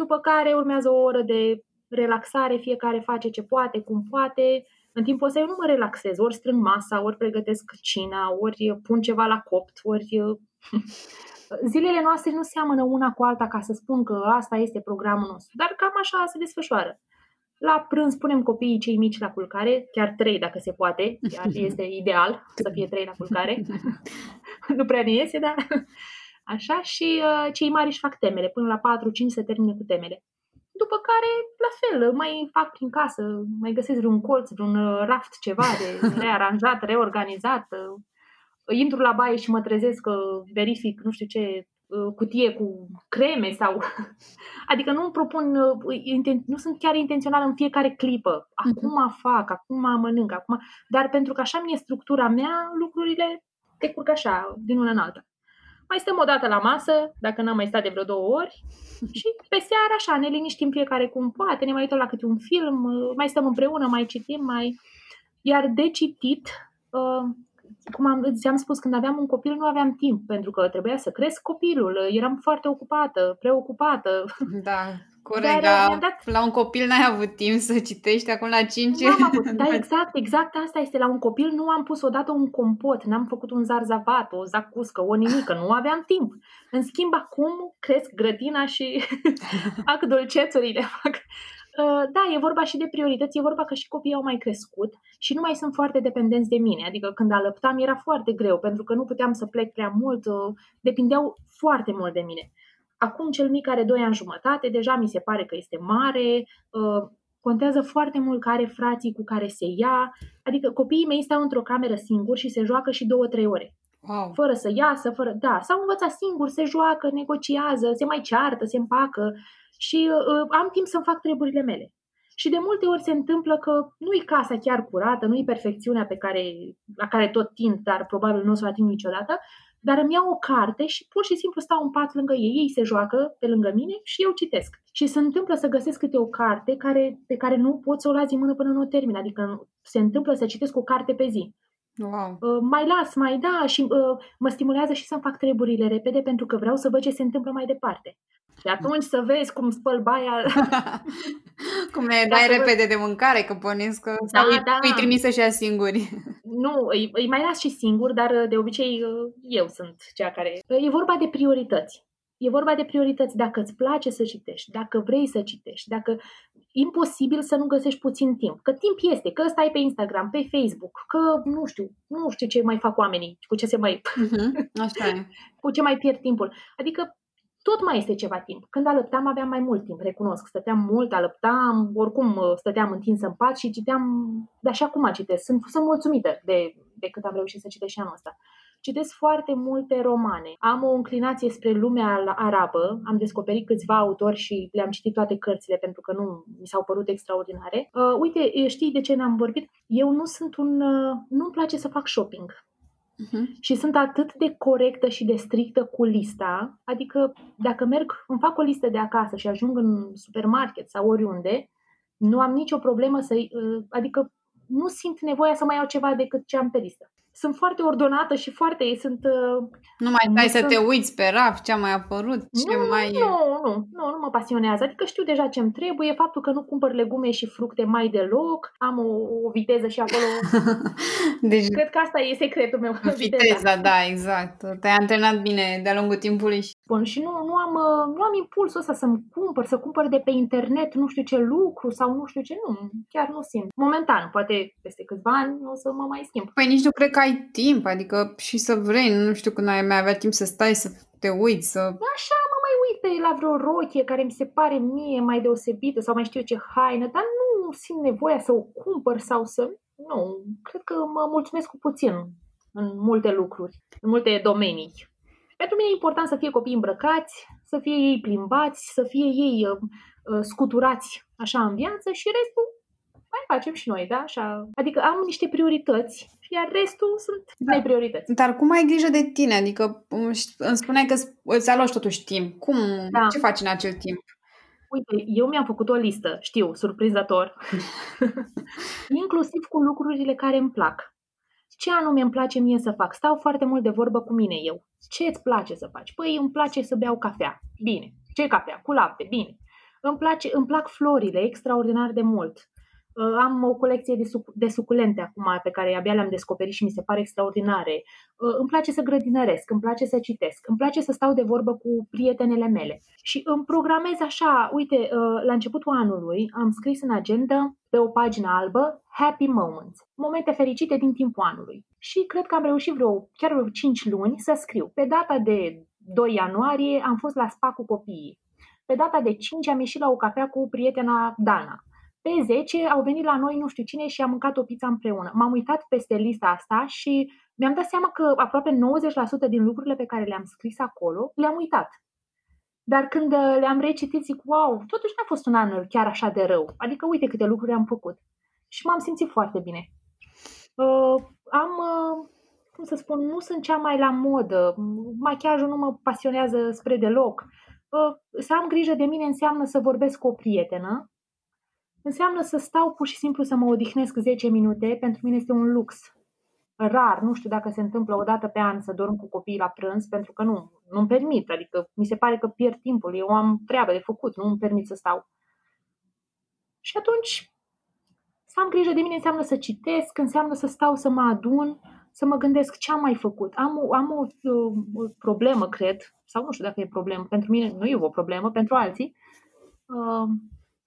după care urmează o oră de relaxare, fiecare face ce poate, cum poate. În timpul ăsta eu nu mă relaxez, ori strâng masa, ori pregătesc cina, ori pun ceva la copt, ori... Zilele noastre nu seamănă una cu alta ca să spun că asta este programul nostru, dar cam așa se desfășoară. La prânz punem copiii cei mici la culcare, chiar trei dacă se poate, chiar este ideal să fie trei la culcare. nu prea ne iese, dar Așa, și uh, cei mari își fac temele, până la 4-5 se termine cu temele. După care, la fel, mai fac prin casă, mai găsesc vreun colț, vreun uh, raft, ceva de rearanjat, reorganizat. Uh, intru la baie și mă trezesc că verific, nu știu ce, uh, cutie cu creme sau... Adică nu îmi propun, nu sunt chiar intențional în fiecare clipă. Mhm. Acum fac, acum mănânc, acum... Dar pentru că așa mi-e structura mea, lucrurile decurg așa, din una în alta mai stăm o dată la masă, dacă n-am mai stat de vreo două ori, și pe seara așa ne liniștim fiecare cum poate, ne mai uităm la câte un film, mai stăm împreună, mai citim, mai... Iar de citit, uh, cum am, ți-am spus, când aveam un copil nu aveam timp, pentru că trebuia să cresc copilul, eram foarte ocupată, preocupată. Da, Corect, dar, dar dat... la un copil n-ai avut timp să citești, acum la 5 Nu am avut, da, exact, exact asta este. La un copil nu am pus odată un compot, n-am făcut un zarzavat, o zacuscă, o nimică, nu aveam timp. În schimb, acum cresc grădina și fac dulcețurile, fac... Uh, da, e vorba și de priorități, e vorba că și copiii au mai crescut și nu mai sunt foarte dependenți de mine. Adică când alăptam era foarte greu, pentru că nu puteam să plec prea mult, uh, depindeau foarte mult de mine. Acum cel mic are 2 ani jumătate, deja mi se pare că este mare, uh, contează foarte mult care frații cu care se ia, adică copiii mei stau într-o cameră singur și se joacă și două, trei ore. Wow. Fără să iasă, fără... Da, s-au învățat singur, se joacă, negociază, se mai ceartă, se împacă și uh, am timp să-mi fac treburile mele. Și de multe ori se întâmplă că nu-i casa chiar curată, nu-i perfecțiunea pe care, la care tot tind, dar probabil nu o să o ating niciodată, dar îmi iau o carte și pur și simplu stau în pat lângă ei, ei se joacă pe lângă mine și eu citesc. Și se întâmplă să găsesc câte o carte care, pe care nu pot să o las din mână până nu o termin, adică se întâmplă să citesc o carte pe zi. Wow. Uh, mai las, mai da și uh, mă stimulează și să-mi fac treburile repede pentru că vreau să văd ce se întâmplă mai departe. Și atunci să vezi cum spăl baia. cum le dai repede de mâncare, că bănesc că da, sau da. îi trimisă și ea singuri. Nu, îi, îi mai las și singur, dar uh, de obicei uh, eu sunt cea care... E vorba de priorități. E vorba de priorități. Dacă îți place să citești, dacă vrei să citești, dacă imposibil să nu găsești puțin timp. Că timp este, că stai pe Instagram, pe Facebook, că nu știu, nu știu ce mai fac oamenii, cu ce se mai... Uh-huh, așa e. cu ce mai pierd timpul. Adică tot mai este ceva timp. Când alăptam aveam mai mult timp, recunosc. Stăteam mult, alăptam, oricum uh, stăteam întins în pat și citeam, de așa cum citesc. Sunt, sunt mulțumită de, de cât am reușit să citesc și anul ăsta. Citesc foarte multe romane. Am o înclinație spre lumea arabă. Am descoperit câțiva autori și le-am citit toate cărțile pentru că nu mi s-au părut extraordinare. Uh, uite, știi de ce ne-am vorbit? Eu nu sunt un... Uh, nu-mi place să fac shopping. Uh-huh. Și sunt atât de corectă și de strictă cu lista, adică dacă merg, îmi fac o listă de acasă și ajung în supermarket sau oriunde, nu am nicio problemă să, uh, adică nu simt nevoia să mai iau ceva decât ce am pe listă sunt foarte ordonată și foarte... Sunt, uh, nu mai dai să te uiți pe raf ce a mai apărut, ce nu, mai... Nu, nu, nu, nu mă pasionează. Adică știu deja ce-mi trebuie, faptul că nu cumpăr legume și fructe mai deloc, am o, o viteză și acolo... deci, Cred că asta e secretul meu. Viteza, viteza. da, exact. Te-ai antrenat bine de-a lungul timpului. Bun, și nu, nu, am, uh, nu am impulsul ăsta să-mi cumpăr, să cumpăr de pe internet nu știu ce lucru sau nu știu ce. Nu, chiar nu simt. Momentan, poate peste câțiva ani o să mă mai schimb. Păi nici nu cred că ai ai timp, adică și să vrei, nu știu când ai mai avea timp să stai, să te uiți, să... Așa mă mai uit pe la vreo rochie care mi se pare mie mai deosebită sau mai știu ce haină, dar nu simt nevoia să o cumpăr sau să... Nu, cred că mă mulțumesc cu puțin în multe lucruri, în multe domenii. Pentru mine e important să fie copii îmbrăcați, să fie ei plimbați, să fie ei uh, uh scuturați așa în viață și restul mai facem și noi, da? Așa. Adică am niște priorități iar restul sunt da. nepriorități. Dar cum ai grijă de tine? Adică um, îmi spuneai că îți aloci totuși timp. Cum? Da. Ce faci în acel timp? Uite, eu mi-am făcut o listă, știu, surprinzător, inclusiv cu lucrurile care îmi plac. Ce anume îmi place mie să fac? Stau foarte mult de vorbă cu mine eu. Ce îți place să faci? Păi îmi place să beau cafea. Bine. Ce cafea? Cu lapte. Bine. Îmi, place, îmi plac florile extraordinar de mult. Uh, am o colecție de, suc- de suculente acum pe care abia le-am descoperit și mi se pare extraordinare. Uh, îmi place să grădinăresc, îmi place să citesc, îmi place să stau de vorbă cu prietenele mele. Și îmi programez așa, uite, uh, la începutul anului am scris în agenda pe o pagină albă Happy Moments, momente fericite din timpul anului. Și cred că am reușit vreo, chiar vreo 5 luni să scriu. Pe data de 2 ianuarie am fost la spa cu copiii. Pe data de 5 am ieșit la o cafea cu prietena Dana. Pe 10 au venit la noi nu știu cine și am mâncat o pizza împreună. M-am uitat peste lista asta și mi-am dat seama că aproape 90% din lucrurile pe care le-am scris acolo le-am uitat. Dar când uh, le-am recitit, zic, wow, totuși n-a fost un an chiar așa de rău. Adică uite câte lucruri am făcut. Și m-am simțit foarte bine. Uh, am, uh, cum să spun, nu sunt cea mai la modă. Machiajul nu mă pasionează spre deloc. Uh, să am grijă de mine înseamnă să vorbesc cu o prietenă Înseamnă să stau pur și simplu să mă odihnesc 10 minute, pentru mine este un lux. Rar, nu știu dacă se întâmplă o dată pe an să dorm cu copiii la prânz, pentru că nu, nu-mi permit, adică mi se pare că pierd timpul, eu am treabă de făcut, nu îmi permit să stau. Și atunci, să am grijă de mine înseamnă să citesc, înseamnă să stau să mă adun, să mă gândesc ce am mai făcut. Am, o, am o, o problemă, cred, sau nu știu dacă e problemă, pentru mine nu e o problemă, pentru alții. Uh,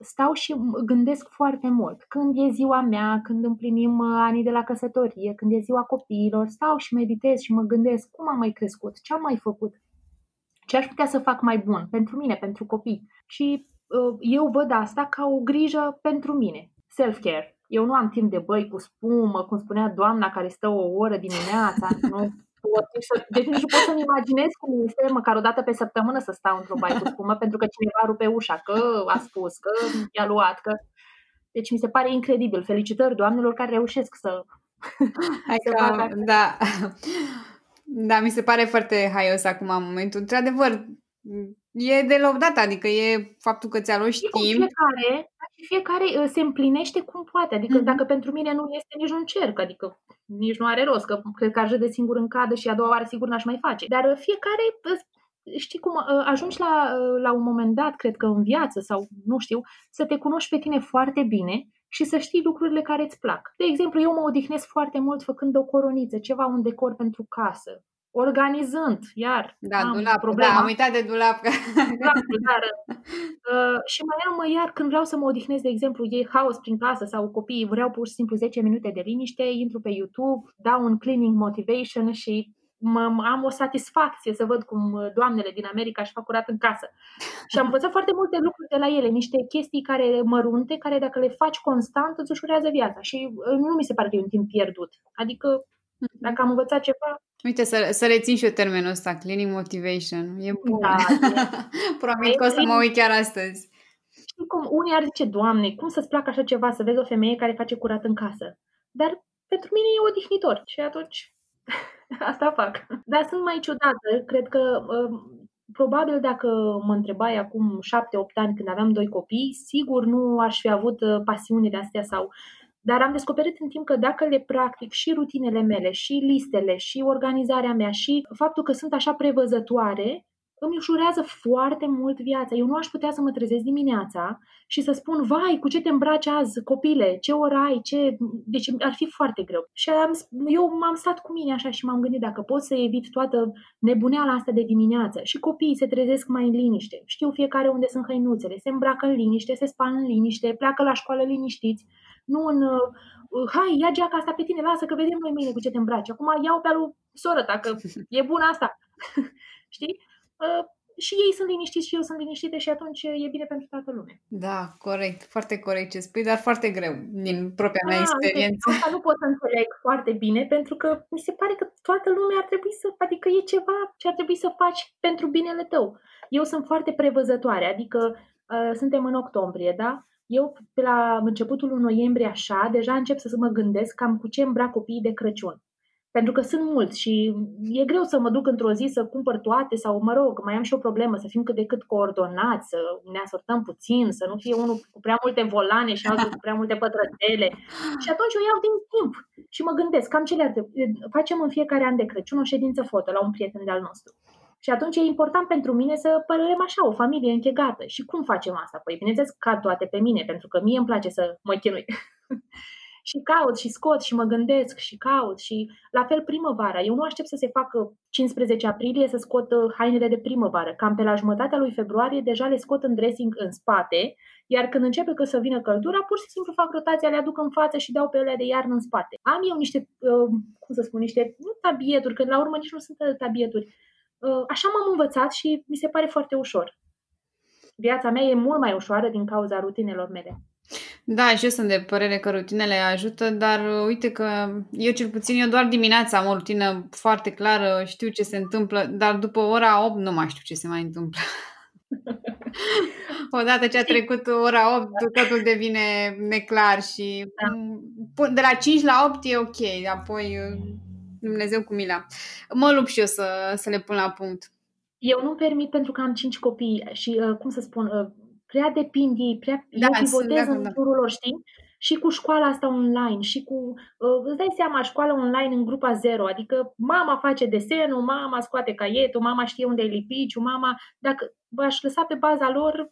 stau și gândesc foarte mult. Când e ziua mea, când împlinim uh, anii de la căsătorie, când e ziua copiilor, stau și meditez și mă gândesc cum am mai crescut, ce am mai făcut, ce aș putea să fac mai bun pentru mine, pentru copii. Și uh, eu văd asta ca o grijă pentru mine, self-care. Eu nu am timp de băi cu spumă, cum spunea doamna care stă o oră dimineața, nu pot să, deci nici pot să-mi imaginez cum este măcar o dată pe săptămână să stau într-o baie cu spumă pentru că cineva rupe ușa, că a spus, că i-a luat, că... Deci mi se pare incredibil. Felicitări doamnelor care reușesc să... Hai să că, da. Da, mi se pare foarte haios acum în momentul. Într-adevăr, e de lăudat, adică e faptul că ți-a luat timp. Fiecare, fiecare uh, se împlinește cum poate. Adică mm-hmm. dacă pentru mine nu este nici un cerc, adică nici nu are rost, că cred că aș de singur în cadă și a doua oară sigur n-aș mai face. Dar uh, fiecare știi cum, ajungi la, la un moment dat, cred că în viață sau nu știu, să te cunoști pe tine foarte bine și să știi lucrurile care îți plac. De exemplu, eu mă odihnesc foarte mult făcând o coroniță, ceva, un decor pentru casă, organizând, iar da, am dulap, problema. Da, am uitat de dulap. Dulapul, dar, uh, și mai am iar când vreau să mă odihnesc, de exemplu, e haos prin casă sau copiii vreau pur și simplu 10 minute de liniște, intru pe YouTube, dau un cleaning motivation și mă, am o satisfacție să văd cum uh, doamnele din America își fac curat în casă. Și am învățat foarte multe lucruri de la ele, niște chestii care mărunte, care dacă le faci constant îți ușurează viața. Și uh, nu mi se pare că e un timp pierdut. Adică mhm. dacă am învățat ceva... Uite, să, să rețin și eu termenul ăsta, cleaning motivation. E bun. Da, Promit că o să mă uit chiar astăzi. Știi cum? Unii ar zice, Doamne, cum să-ți placă așa ceva, să vezi o femeie care face curat în casă? Dar pentru mine e odihnitor. Și atunci Asta fac. Dar sunt mai ciudată. Cred că uh, probabil dacă mă întrebai acum șapte-opt ani când aveam doi copii, sigur nu aș fi avut uh, pasiunile astea sau dar am descoperit în timp că dacă le practic și rutinele mele, și listele, și organizarea mea, și faptul că sunt așa prevăzătoare, îmi ușurează foarte mult viața. Eu nu aș putea să mă trezesc dimineața și să spun, vai, cu ce te îmbraci azi, copile, ce oră ai, ce... Deci ar fi foarte greu. Și am, eu m-am stat cu mine așa și m-am gândit dacă pot să evit toată nebuneala asta de dimineață. Și copiii se trezesc mai în liniște. Știu fiecare unde sunt hăinuțele, se îmbracă în liniște, se spală în liniște, pleacă la școală liniștiți. Nu în uh, hai, ia geaca asta pe tine, lasă că vedem noi mâine cu ce te îmbraci. Acum iau pe alu soră ta, că e bună asta. Știi? Uh, și ei sunt liniștiți și eu sunt liniștită și atunci e bine pentru toată lumea. Da, corect, foarte corect ce spui, dar foarte greu din propria mea da, experiență. Asta nu pot să înțeleg foarte bine, pentru că mi se pare că toată lumea ar trebui să, adică e ceva ce ar trebui să faci pentru binele tău. Eu sunt foarte prevăzătoare, adică uh, suntem în octombrie, da? Eu, pe la începutul lui noiembrie, așa, deja încep să mă gândesc cam cu ce îmbrac copiii de Crăciun. Pentru că sunt mulți și e greu să mă duc într-o zi să cumpăr toate sau, mă rog, mai am și o problemă, să fim cât de cât coordonați, să ne asortăm puțin, să nu fie unul cu prea multe volane și altul cu prea multe pătrățele. Și atunci eu iau din timp și mă gândesc cam ce le ar Facem în fiecare an de Crăciun o ședință foto la un prieten de-al nostru. Și atunci e important pentru mine să părem așa, o familie închegată. Și cum facem asta? Păi, bineînțeles, cad toate pe mine, pentru că mie îmi place să mă chinui. și caut și scot și mă gândesc și caut și la fel primăvara. Eu nu aștept să se facă 15 aprilie să scot uh, hainele de primăvară. Cam pe la jumătatea lui februarie deja le scot în dressing în spate, iar când începe că să vină căldura, pur și simplu fac rotația, le aduc în față și dau pe ele de iarnă în spate. Am eu niște, uh, cum să spun, niște, nu tabieturi, că la urmă nici nu sunt tabieturi. Uh, așa m-am învățat și mi se pare foarte ușor. Viața mea e mult mai ușoară din cauza rutinelor mele. Da, și eu sunt de părere că rutinele ajută, dar uh, uite că eu cel puțin, eu doar dimineața am o rutină foarte clară, știu ce se întâmplă, dar după ora 8 nu mai știu ce se mai întâmplă. Odată ce a trecut ora 8, totul devine neclar și da. de la 5 la 8 e ok, apoi uh, Dumnezeu cu mila. Mă lupt și eu să, să le pun la punct. Eu nu permit pentru că am 5 copii și, uh, cum să spun, prea depind ei, prea da, eu pivotez în jurul lor, știi? Și cu școala asta online, și cu, uh, îți dai seama, școala online în grupa zero, adică mama face desenul, mama scoate caietul, mama știe unde e lipiciu, mama, dacă aș lăsa pe baza lor,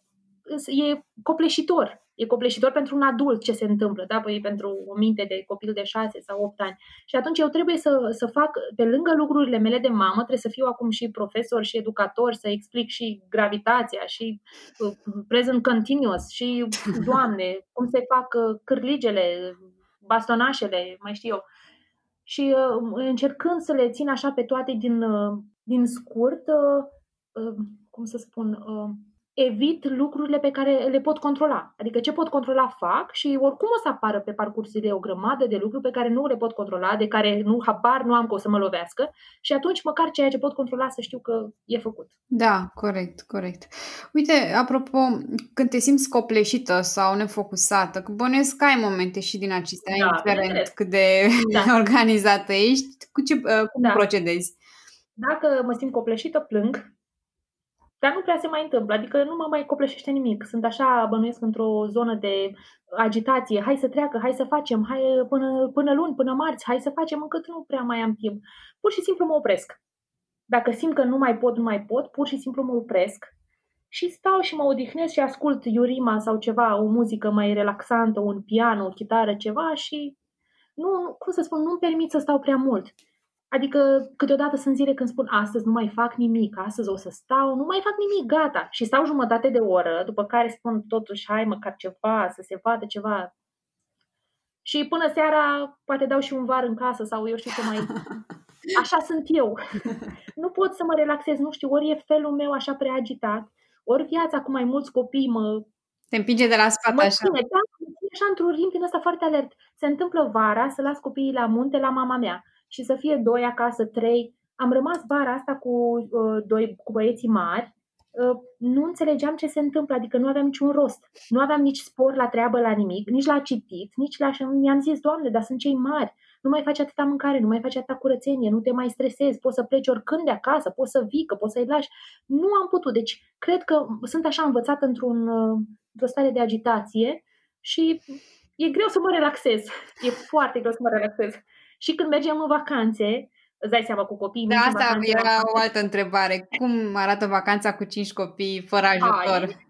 e copleșitor. E copleșitor pentru un adult ce se întâmplă, da? Păi pentru o minte de copil de 6 sau 8 ani. Și atunci eu trebuie să, să fac, pe lângă lucrurile mele de mamă, trebuie să fiu acum și profesor și educator, să explic și gravitația și uh, present continuous și, doamne, cum se fac uh, cârligele, bastonașele, mai știu eu. Și uh, încercând să le țin așa pe toate din, uh, din scurt, uh, uh, cum să spun, uh, evit lucrurile pe care le pot controla. Adică ce pot controla fac și oricum o să apară pe parcursurile o grămadă de lucruri pe care nu le pot controla, de care nu habar nu am că o să mă lovească și atunci măcar ceea ce pot controla să știu că e făcut. Da, corect, corect. Uite, apropo, când te simți copleșită sau nefocusată, că bănuiesc că ai momente și din acestea, da, indiferent cât de da. organizată ești, cu ce, uh, cum da. procedezi? Dacă mă simt copleșită, plâng, Dar nu prea se mai întâmplă, adică nu mă mai copleșește nimic. Sunt așa, bănuiesc, într-o zonă de agitație. Hai să treacă, hai să facem, hai până, până luni, până marți, hai să facem, încât nu prea mai am timp. Pur și simplu mă opresc. Dacă simt că nu mai pot, nu mai pot, pur și simplu mă opresc și stau și mă odihnesc și ascult Iurima sau ceva, o muzică mai relaxantă, un piano, o chitară, ceva și nu, cum să spun, nu-mi permit să stau prea mult. Adică câteodată sunt zile când spun astăzi nu mai fac nimic, astăzi o să stau, nu mai fac nimic, gata. Și stau jumătate de oră, după care spun totuși hai măcar ceva, să se vadă ceva. Și până seara poate dau și un var în casă sau eu știu ce mai... Așa sunt eu. Nu pot să mă relaxez, nu știu, ori e felul meu așa prea agitat, ori viața cu mai mulți copii mă... Te împinge de la spate mă așa. Ține, da, așa într-un ritm din ăsta foarte alert. Se întâmplă vara să las copiii la munte la mama mea și să fie doi acasă, trei. Am rămas vara asta cu, uh, doi, cu băieții mari, uh, nu înțelegeam ce se întâmplă, adică nu aveam niciun rost. Nu aveam nici spor la treabă, la nimic, nici la citit, nici la... Mi-am zis, Doamne, dar sunt cei mari, nu mai faci atâta mâncare, nu mai faci atâta curățenie, nu te mai stresezi, poți să pleci oricând de acasă, poți să vii, că poți să-i lași. Nu am putut, deci cred că sunt așa învățată într-un, uh, într-o stare de agitație și e greu să mă relaxez. E foarte greu să mă relaxez. Și când mergem în vacanțe, îți dai seama cu copiii Da, asta vacanțe, era o altă întrebare. Cum arată vacanța cu cinci copii fără ajutor? Ai,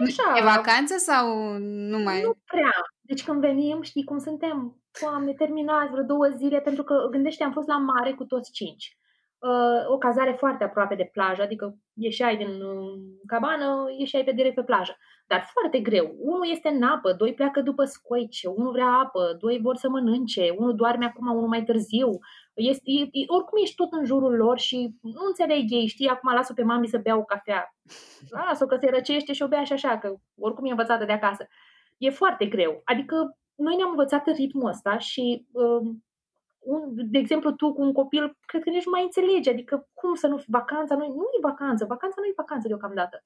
e, așa. e vacanță sau nu mai? Nu prea. Deci când venim, știi cum suntem? Doamne, terminați vreo două zile, pentru că gândește, am fost la mare cu toți cinci. Uh, o cazare foarte aproape de plajă, adică ieșeai din uh, cabană, ieșeai pe direct pe plajă. Dar foarte greu. Unul este în apă, doi pleacă după scoice, unul vrea apă, doi vor să mănânce, unul doarme acum, unul mai târziu. Este, e, oricum ești tot în jurul lor și nu înțeleg ei, știi, acum lasă pe mami să bea o cafea. Lasă-o că se răcește și o bea și așa, că oricum e învățată de acasă. E foarte greu. Adică noi ne-am învățat în ritmul ăsta și uh, un, de exemplu, tu cu un copil, cred că nici nu mai înțelegi, adică cum să nu fi vacanța, nu, nu e vacanță, vacanța nu e vacanță deocamdată.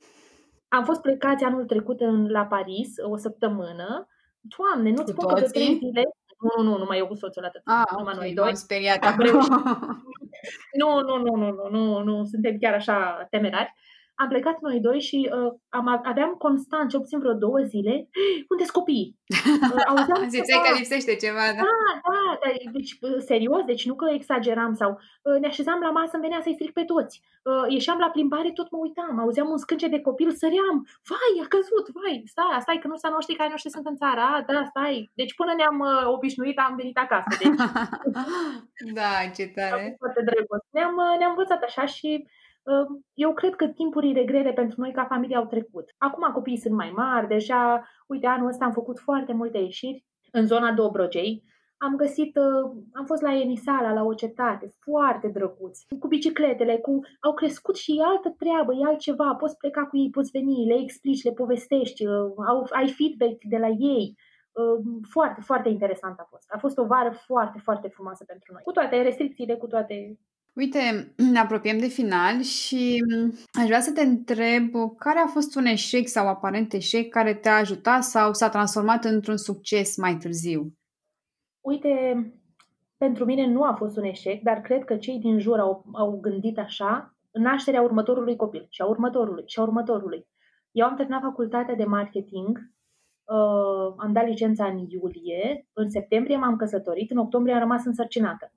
Am fost plecați anul trecut în, la Paris o săptămână. Doamne, nu-ți spun că de trei zile... Nu, nu, nu, numai eu cu soțul atât. Ah, numai okay, noi doi. speriat nu, nu, nu, nu, nu, nu, nu, suntem chiar așa temerari am plecat noi doi și uh, am, aveam constant, cel puțin vreo două zile, unde sunt copiii? Uh, auzeam Ziceai că lipsește ceva, da? Da, da, da deci uh, serios, deci nu că exageram sau uh, ne așezam la masă, îmi venea să-i stric pe toți. Uh, ieșeam la plimbare, tot mă uitam, auzeam un scânce de copil, săream, vai, a căzut, vai, stai, stai, că nu s-a noștri care noștri sunt în țară, a, da, stai. Deci până ne-am uh, obișnuit, am venit acasă. Deci, da, ce tare. Foarte drăguț. Ne-am, uh, ne-am învățat așa și eu cred că timpurile grele pentru noi ca familie au trecut. Acum copiii sunt mai mari, deja, uite, anul ăsta am făcut foarte multe ieșiri în zona Dobrogei. Am găsit, am fost la Enisala, la o cetate, foarte drăguți, cu bicicletele, cu, au crescut și e altă treabă, e altceva, poți pleca cu ei, poți veni, le explici, le povestești, au, ai feedback de la ei. Foarte, foarte interesant a fost. A fost o vară foarte, foarte frumoasă pentru noi. Cu toate restricțiile, cu toate Uite, ne apropiem de final și mm, aș vrea să te întreb care a fost un eșec sau aparent eșec care te-a ajutat sau s-a transformat într-un succes mai târziu? Uite, pentru mine nu a fost un eșec, dar cred că cei din jur au, au gândit așa nașterea următorului copil și a următorului și a următorului. Eu am terminat facultatea de marketing, uh, am dat licența în iulie, în septembrie m-am căsătorit, în octombrie am rămas însărcinată.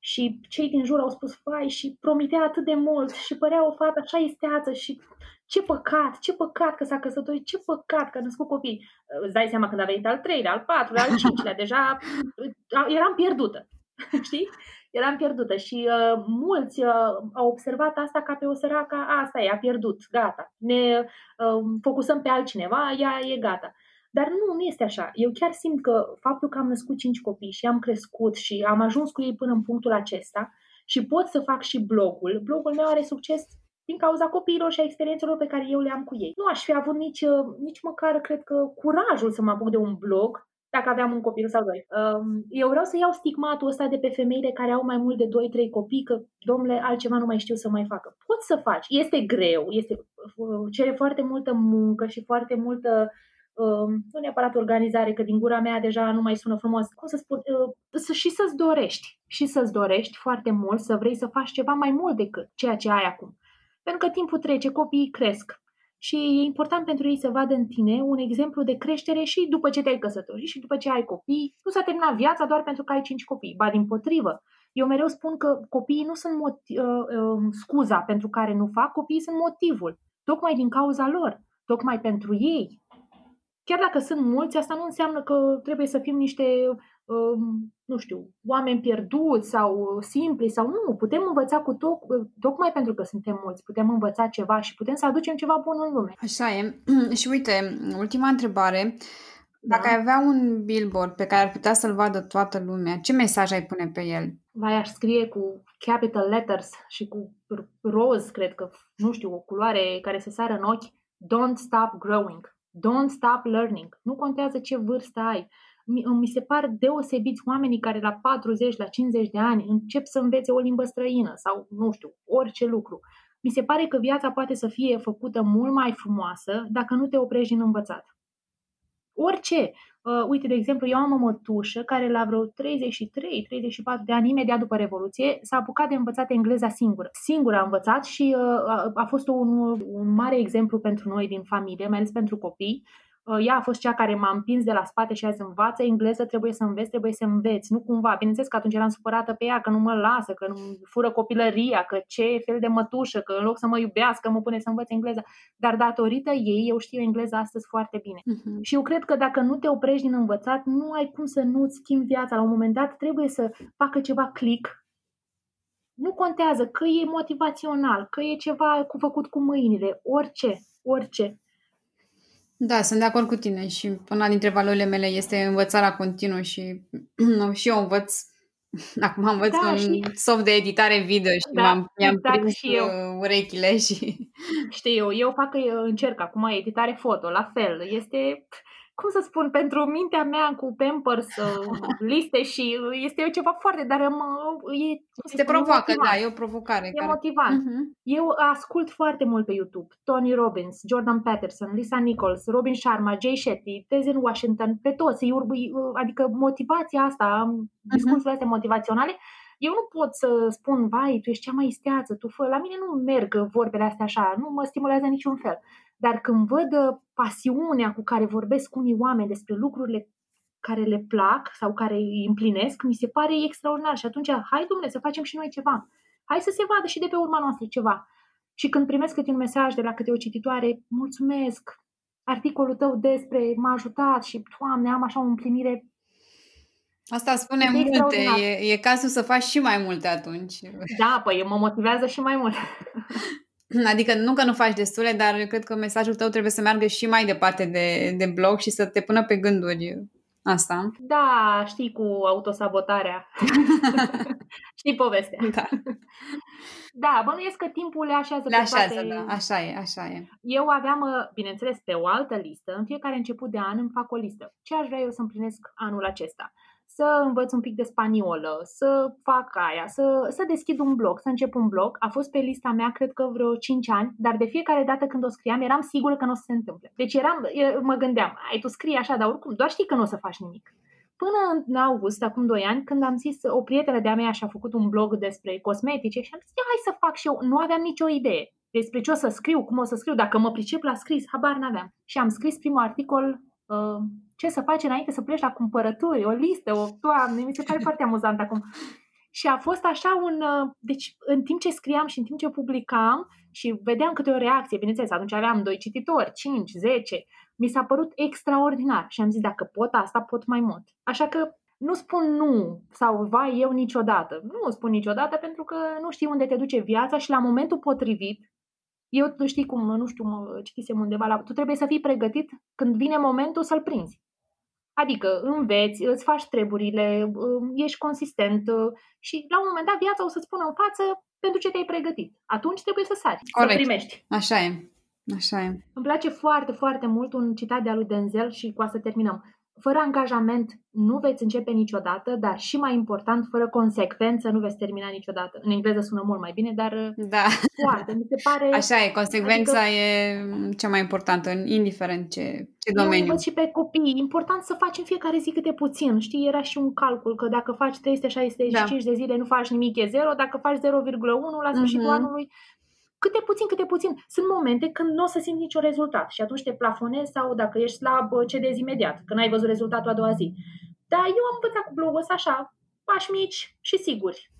Și cei din jur au spus, fai, și promitea atât de mult și părea o fată așa isteață și ce păcat, ce păcat că s-a căsătorit, ce păcat că a născut copii. Îți dai seama când a venit al treilea, al patrulea, al cincilea, deja eram pierdută, știi? Eram pierdută și uh, mulți uh, au observat asta ca pe o săracă, asta e, a pierdut, gata. Ne uh, focusăm pe altcineva, ea e gata. Dar nu, nu este așa. Eu chiar simt că faptul că am născut cinci copii și am crescut și am ajuns cu ei până în punctul acesta și pot să fac și blogul, blogul meu are succes din cauza copiilor și a experiențelor pe care eu le am cu ei. Nu aș fi avut nici, uh, nici măcar, cred că, curajul să mă apuc de un blog dacă aveam un copil sau doi. Um, eu vreau să iau stigmatul ăsta de pe femeile care au mai mult de 2-3 copii, că, domnule, altceva nu mai știu să mai facă. Poți să faci. Este greu, este, uh, cere foarte multă muncă și foarte multă Um, nu neapărat organizare, că din gura mea deja nu mai sună frumos, cum să spun, uh, să, și să-ți dorești, și să-ți dorești foarte mult să vrei să faci ceva mai mult decât ceea ce ai acum. Pentru că timpul trece, copiii cresc. Și e important pentru ei să vadă în tine un exemplu de creștere și după ce te-ai căsătorit și după ce ai copii. Nu s-a terminat viața doar pentru că ai cinci copii, ba din potrivă. Eu mereu spun că copiii nu sunt motiv, uh, uh, scuza pentru care nu fac, copiii sunt motivul, tocmai din cauza lor, tocmai pentru ei. Chiar dacă sunt mulți, asta nu înseamnă că trebuie să fim niște Um, nu știu, oameni pierduți sau simpli sau nu. Putem învăța cu toc, tocmai pentru că suntem mulți, putem învăța ceva și putem să aducem ceva bun în lume. Așa e. și uite, ultima întrebare. Da. Dacă ai avea un billboard pe care ar putea să-l vadă toată lumea, ce mesaj ai pune pe el? Vai, aș scrie cu capital letters și cu roz, cred că, nu știu, o culoare care se sară în ochi. Don't stop growing. Don't stop learning. Nu contează ce vârstă ai mi se par deosebiți oamenii care la 40, la 50 de ani încep să învețe o limbă străină sau, nu știu, orice lucru. Mi se pare că viața poate să fie făcută mult mai frumoasă dacă nu te oprești în învățat. Orice. Uh, uite, de exemplu, eu am o mătușă care la vreo 33-34 de ani, imediat după Revoluție, s-a apucat de învățat engleza singură. Singură a învățat și uh, a, a fost un, un mare exemplu pentru noi din familie, mai ales pentru copii. Uh, ea a fost cea care m-a împins de la spate și a zis învață engleză, trebuie să înveți, trebuie să înveți. Nu cumva. Bineînțeles că atunci eram supărată pe ea, că nu mă lasă, că nu fură copilăria, că ce fel de mătușă, că în loc să mă iubească, mă pune să învăț engleză. Dar datorită ei, eu știu engleza astăzi foarte bine. Uh-huh. Și eu cred că dacă nu te oprești din învățat, nu ai cum să nu-ți schimbi viața. La un moment dat trebuie să facă ceva click nu contează că e motivațional, că e ceva cu făcut cu mâinile, orice, orice. Da, sunt de acord cu tine și una dintre valorile mele este învățarea continuă și, și eu învăț Acum învăț da, un și... soft de editare video și da, m-am, mi-am exact prins și eu. Uh, urechile și... Știu eu, eu fac, eu încerc acum editare foto, la fel. Este cum să spun, pentru mintea mea cu Pampers, uh, liste și uh, este ceva foarte, dar mă, e... Te provoacă, da, e o provocare. E care... motivant. Uh-huh. Eu ascult foarte mult pe YouTube. Tony Robbins, Jordan Peterson, Lisa Nichols, Robin Sharma, Jay Shetty, Tezen Washington, pe toți. Eu, uh, adică motivația asta, uh-huh. discursurile astea motivaționale, eu nu pot să spun, vai, tu ești cea mai isteață, tu fă. La mine nu merg vorbele astea așa, nu mă stimulează niciun fel. Dar când văd uh, pasiunea cu care vorbesc unii oameni despre lucrurile care le plac sau care îi împlinesc, mi se pare extraordinar. Și atunci, hai, domnule, să facem și noi ceva. Hai să se vadă și de pe urma noastră ceva. Și când primesc câte un mesaj de la câte o cititoare, mulțumesc, articolul tău despre m-a ajutat și, Doamne, am așa o împlinire Asta spune multe, e, e cazul să faci și mai multe atunci. Da, păi mă motivează și mai mult. Adică nu că nu faci destule, dar eu cred că mesajul tău trebuie să meargă și mai departe de, de blog și să te pună pe gânduri asta. Da, știi, cu autosabotarea. știi povestea. Da. Da, bănuiesc că timpul le așează le așează, toate... da, așa e, așa e. Eu aveam, bineînțeles, pe o altă listă, în fiecare început de an îmi fac o listă. Ce aș vrea eu să împlinesc anul acesta? Să învăț un pic de spaniolă, să fac aia, să, să deschid un blog, să încep un blog. A fost pe lista mea, cred că vreo 5 ani, dar de fiecare dată când o scriam, eram sigură că nu o să se întâmple. Deci eram, mă gândeam, ai tu scrii așa, dar oricum, doar știi că nu o să faci nimic. Până în august, acum 2 ani, când am zis, o prietenă de-a mea și-a făcut un blog despre cosmetice și am zis, hai să fac și eu. Nu aveam nicio idee despre ce o să scriu, cum o să scriu, dacă mă pricep la scris, habar n-aveam. Și am scris primul articol uh, ce să faci înainte să pleci la cumpărături, o listă, o toamne, mi se pare foarte amuzant acum. Și a fost așa un... Uh, deci, în timp ce scriam și în timp ce publicam și vedeam câte o reacție, bineînțeles, atunci aveam doi cititori, 5, 10, mi s-a părut extraordinar și am zis, dacă pot asta, pot mai mult. Așa că nu spun nu sau vai eu niciodată. Nu spun niciodată pentru că nu știi unde te duce viața și la momentul potrivit eu, tu știi cum, nu știu, mă citisem undeva la... Tu trebuie să fii pregătit când vine momentul să-l prinzi. Adică înveți, îți faci treburile, ești consistent uh, și la un moment dat viața o să-ți pună în față pentru ce te-ai pregătit. Atunci trebuie să sari, Corect. să primești. Așa e. Așa e. Îmi place foarte, foarte mult un citat de al lui Denzel și cu asta terminăm. Fără angajament nu veți începe niciodată, dar și mai important, fără consecvență nu veți termina niciodată. În engleză sună mult mai bine, dar da. foarte. Mi se pare... Așa e, consecvența adică, e cea mai importantă, indiferent ce, ce domeniu. Eu și pe copii. Important să faci în fiecare zi câte puțin. Știi, era și un calcul că dacă faci 365 da. de zile, nu faci nimic, e zero. Dacă faci 0,1 la sfârșitul uh-huh. anului, câte puțin, câte puțin. Sunt momente când nu o să simți niciun rezultat și atunci te plafonezi sau dacă ești slab, cedezi imediat, când ai văzut rezultatul a doua zi. Dar eu am învățat cu blogul ăsta așa, pași mici și siguri.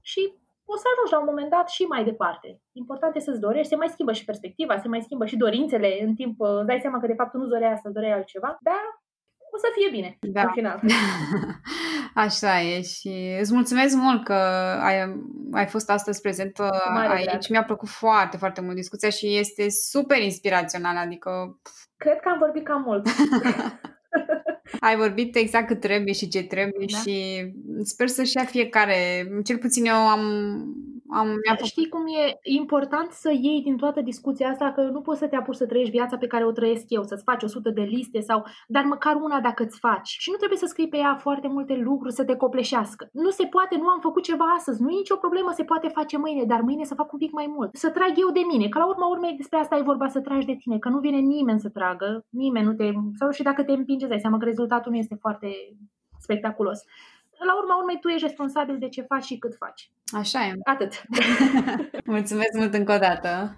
Și o să ajungi la un moment dat și mai departe. Important e să-ți dorești, se mai schimbă și perspectiva, se mai schimbă și dorințele în timp, îți dai seama că de fapt nu doreai asta, doreai altceva, dar o să fie bine da. în final. Așa e și îți mulțumesc mult că ai, ai fost astăzi prezent aici. Drag. Mi-a plăcut foarte, foarte mult discuția și este super inspirațională, adică... Cred că am vorbit cam mult. Ai vorbit exact cât trebuie și ce trebuie da. și sper să-și ia fiecare, cel puțin eu am am, mi Știi cum e important să iei din toată discuția asta că nu poți să te apuci să trăiești viața pe care o trăiesc eu, să-ți faci 100 de liste sau, dar măcar una dacă îți faci. Și nu trebuie să scrii pe ea foarte multe lucruri să te copleșească. Nu se poate, nu am făcut ceva astăzi, nu e nicio problemă, se poate face mâine, dar mâine să fac un pic mai mult. Să trag eu de mine, că la urma urmei despre asta e vorba, să tragi de tine, că nu vine nimeni să tragă, nimeni nu te... sau și dacă te împinge, dai seama că rezultatul nu este foarte spectaculos la urma urmei tu ești responsabil de ce faci și cât faci. Așa e. Atât. Mulțumesc mult încă o dată.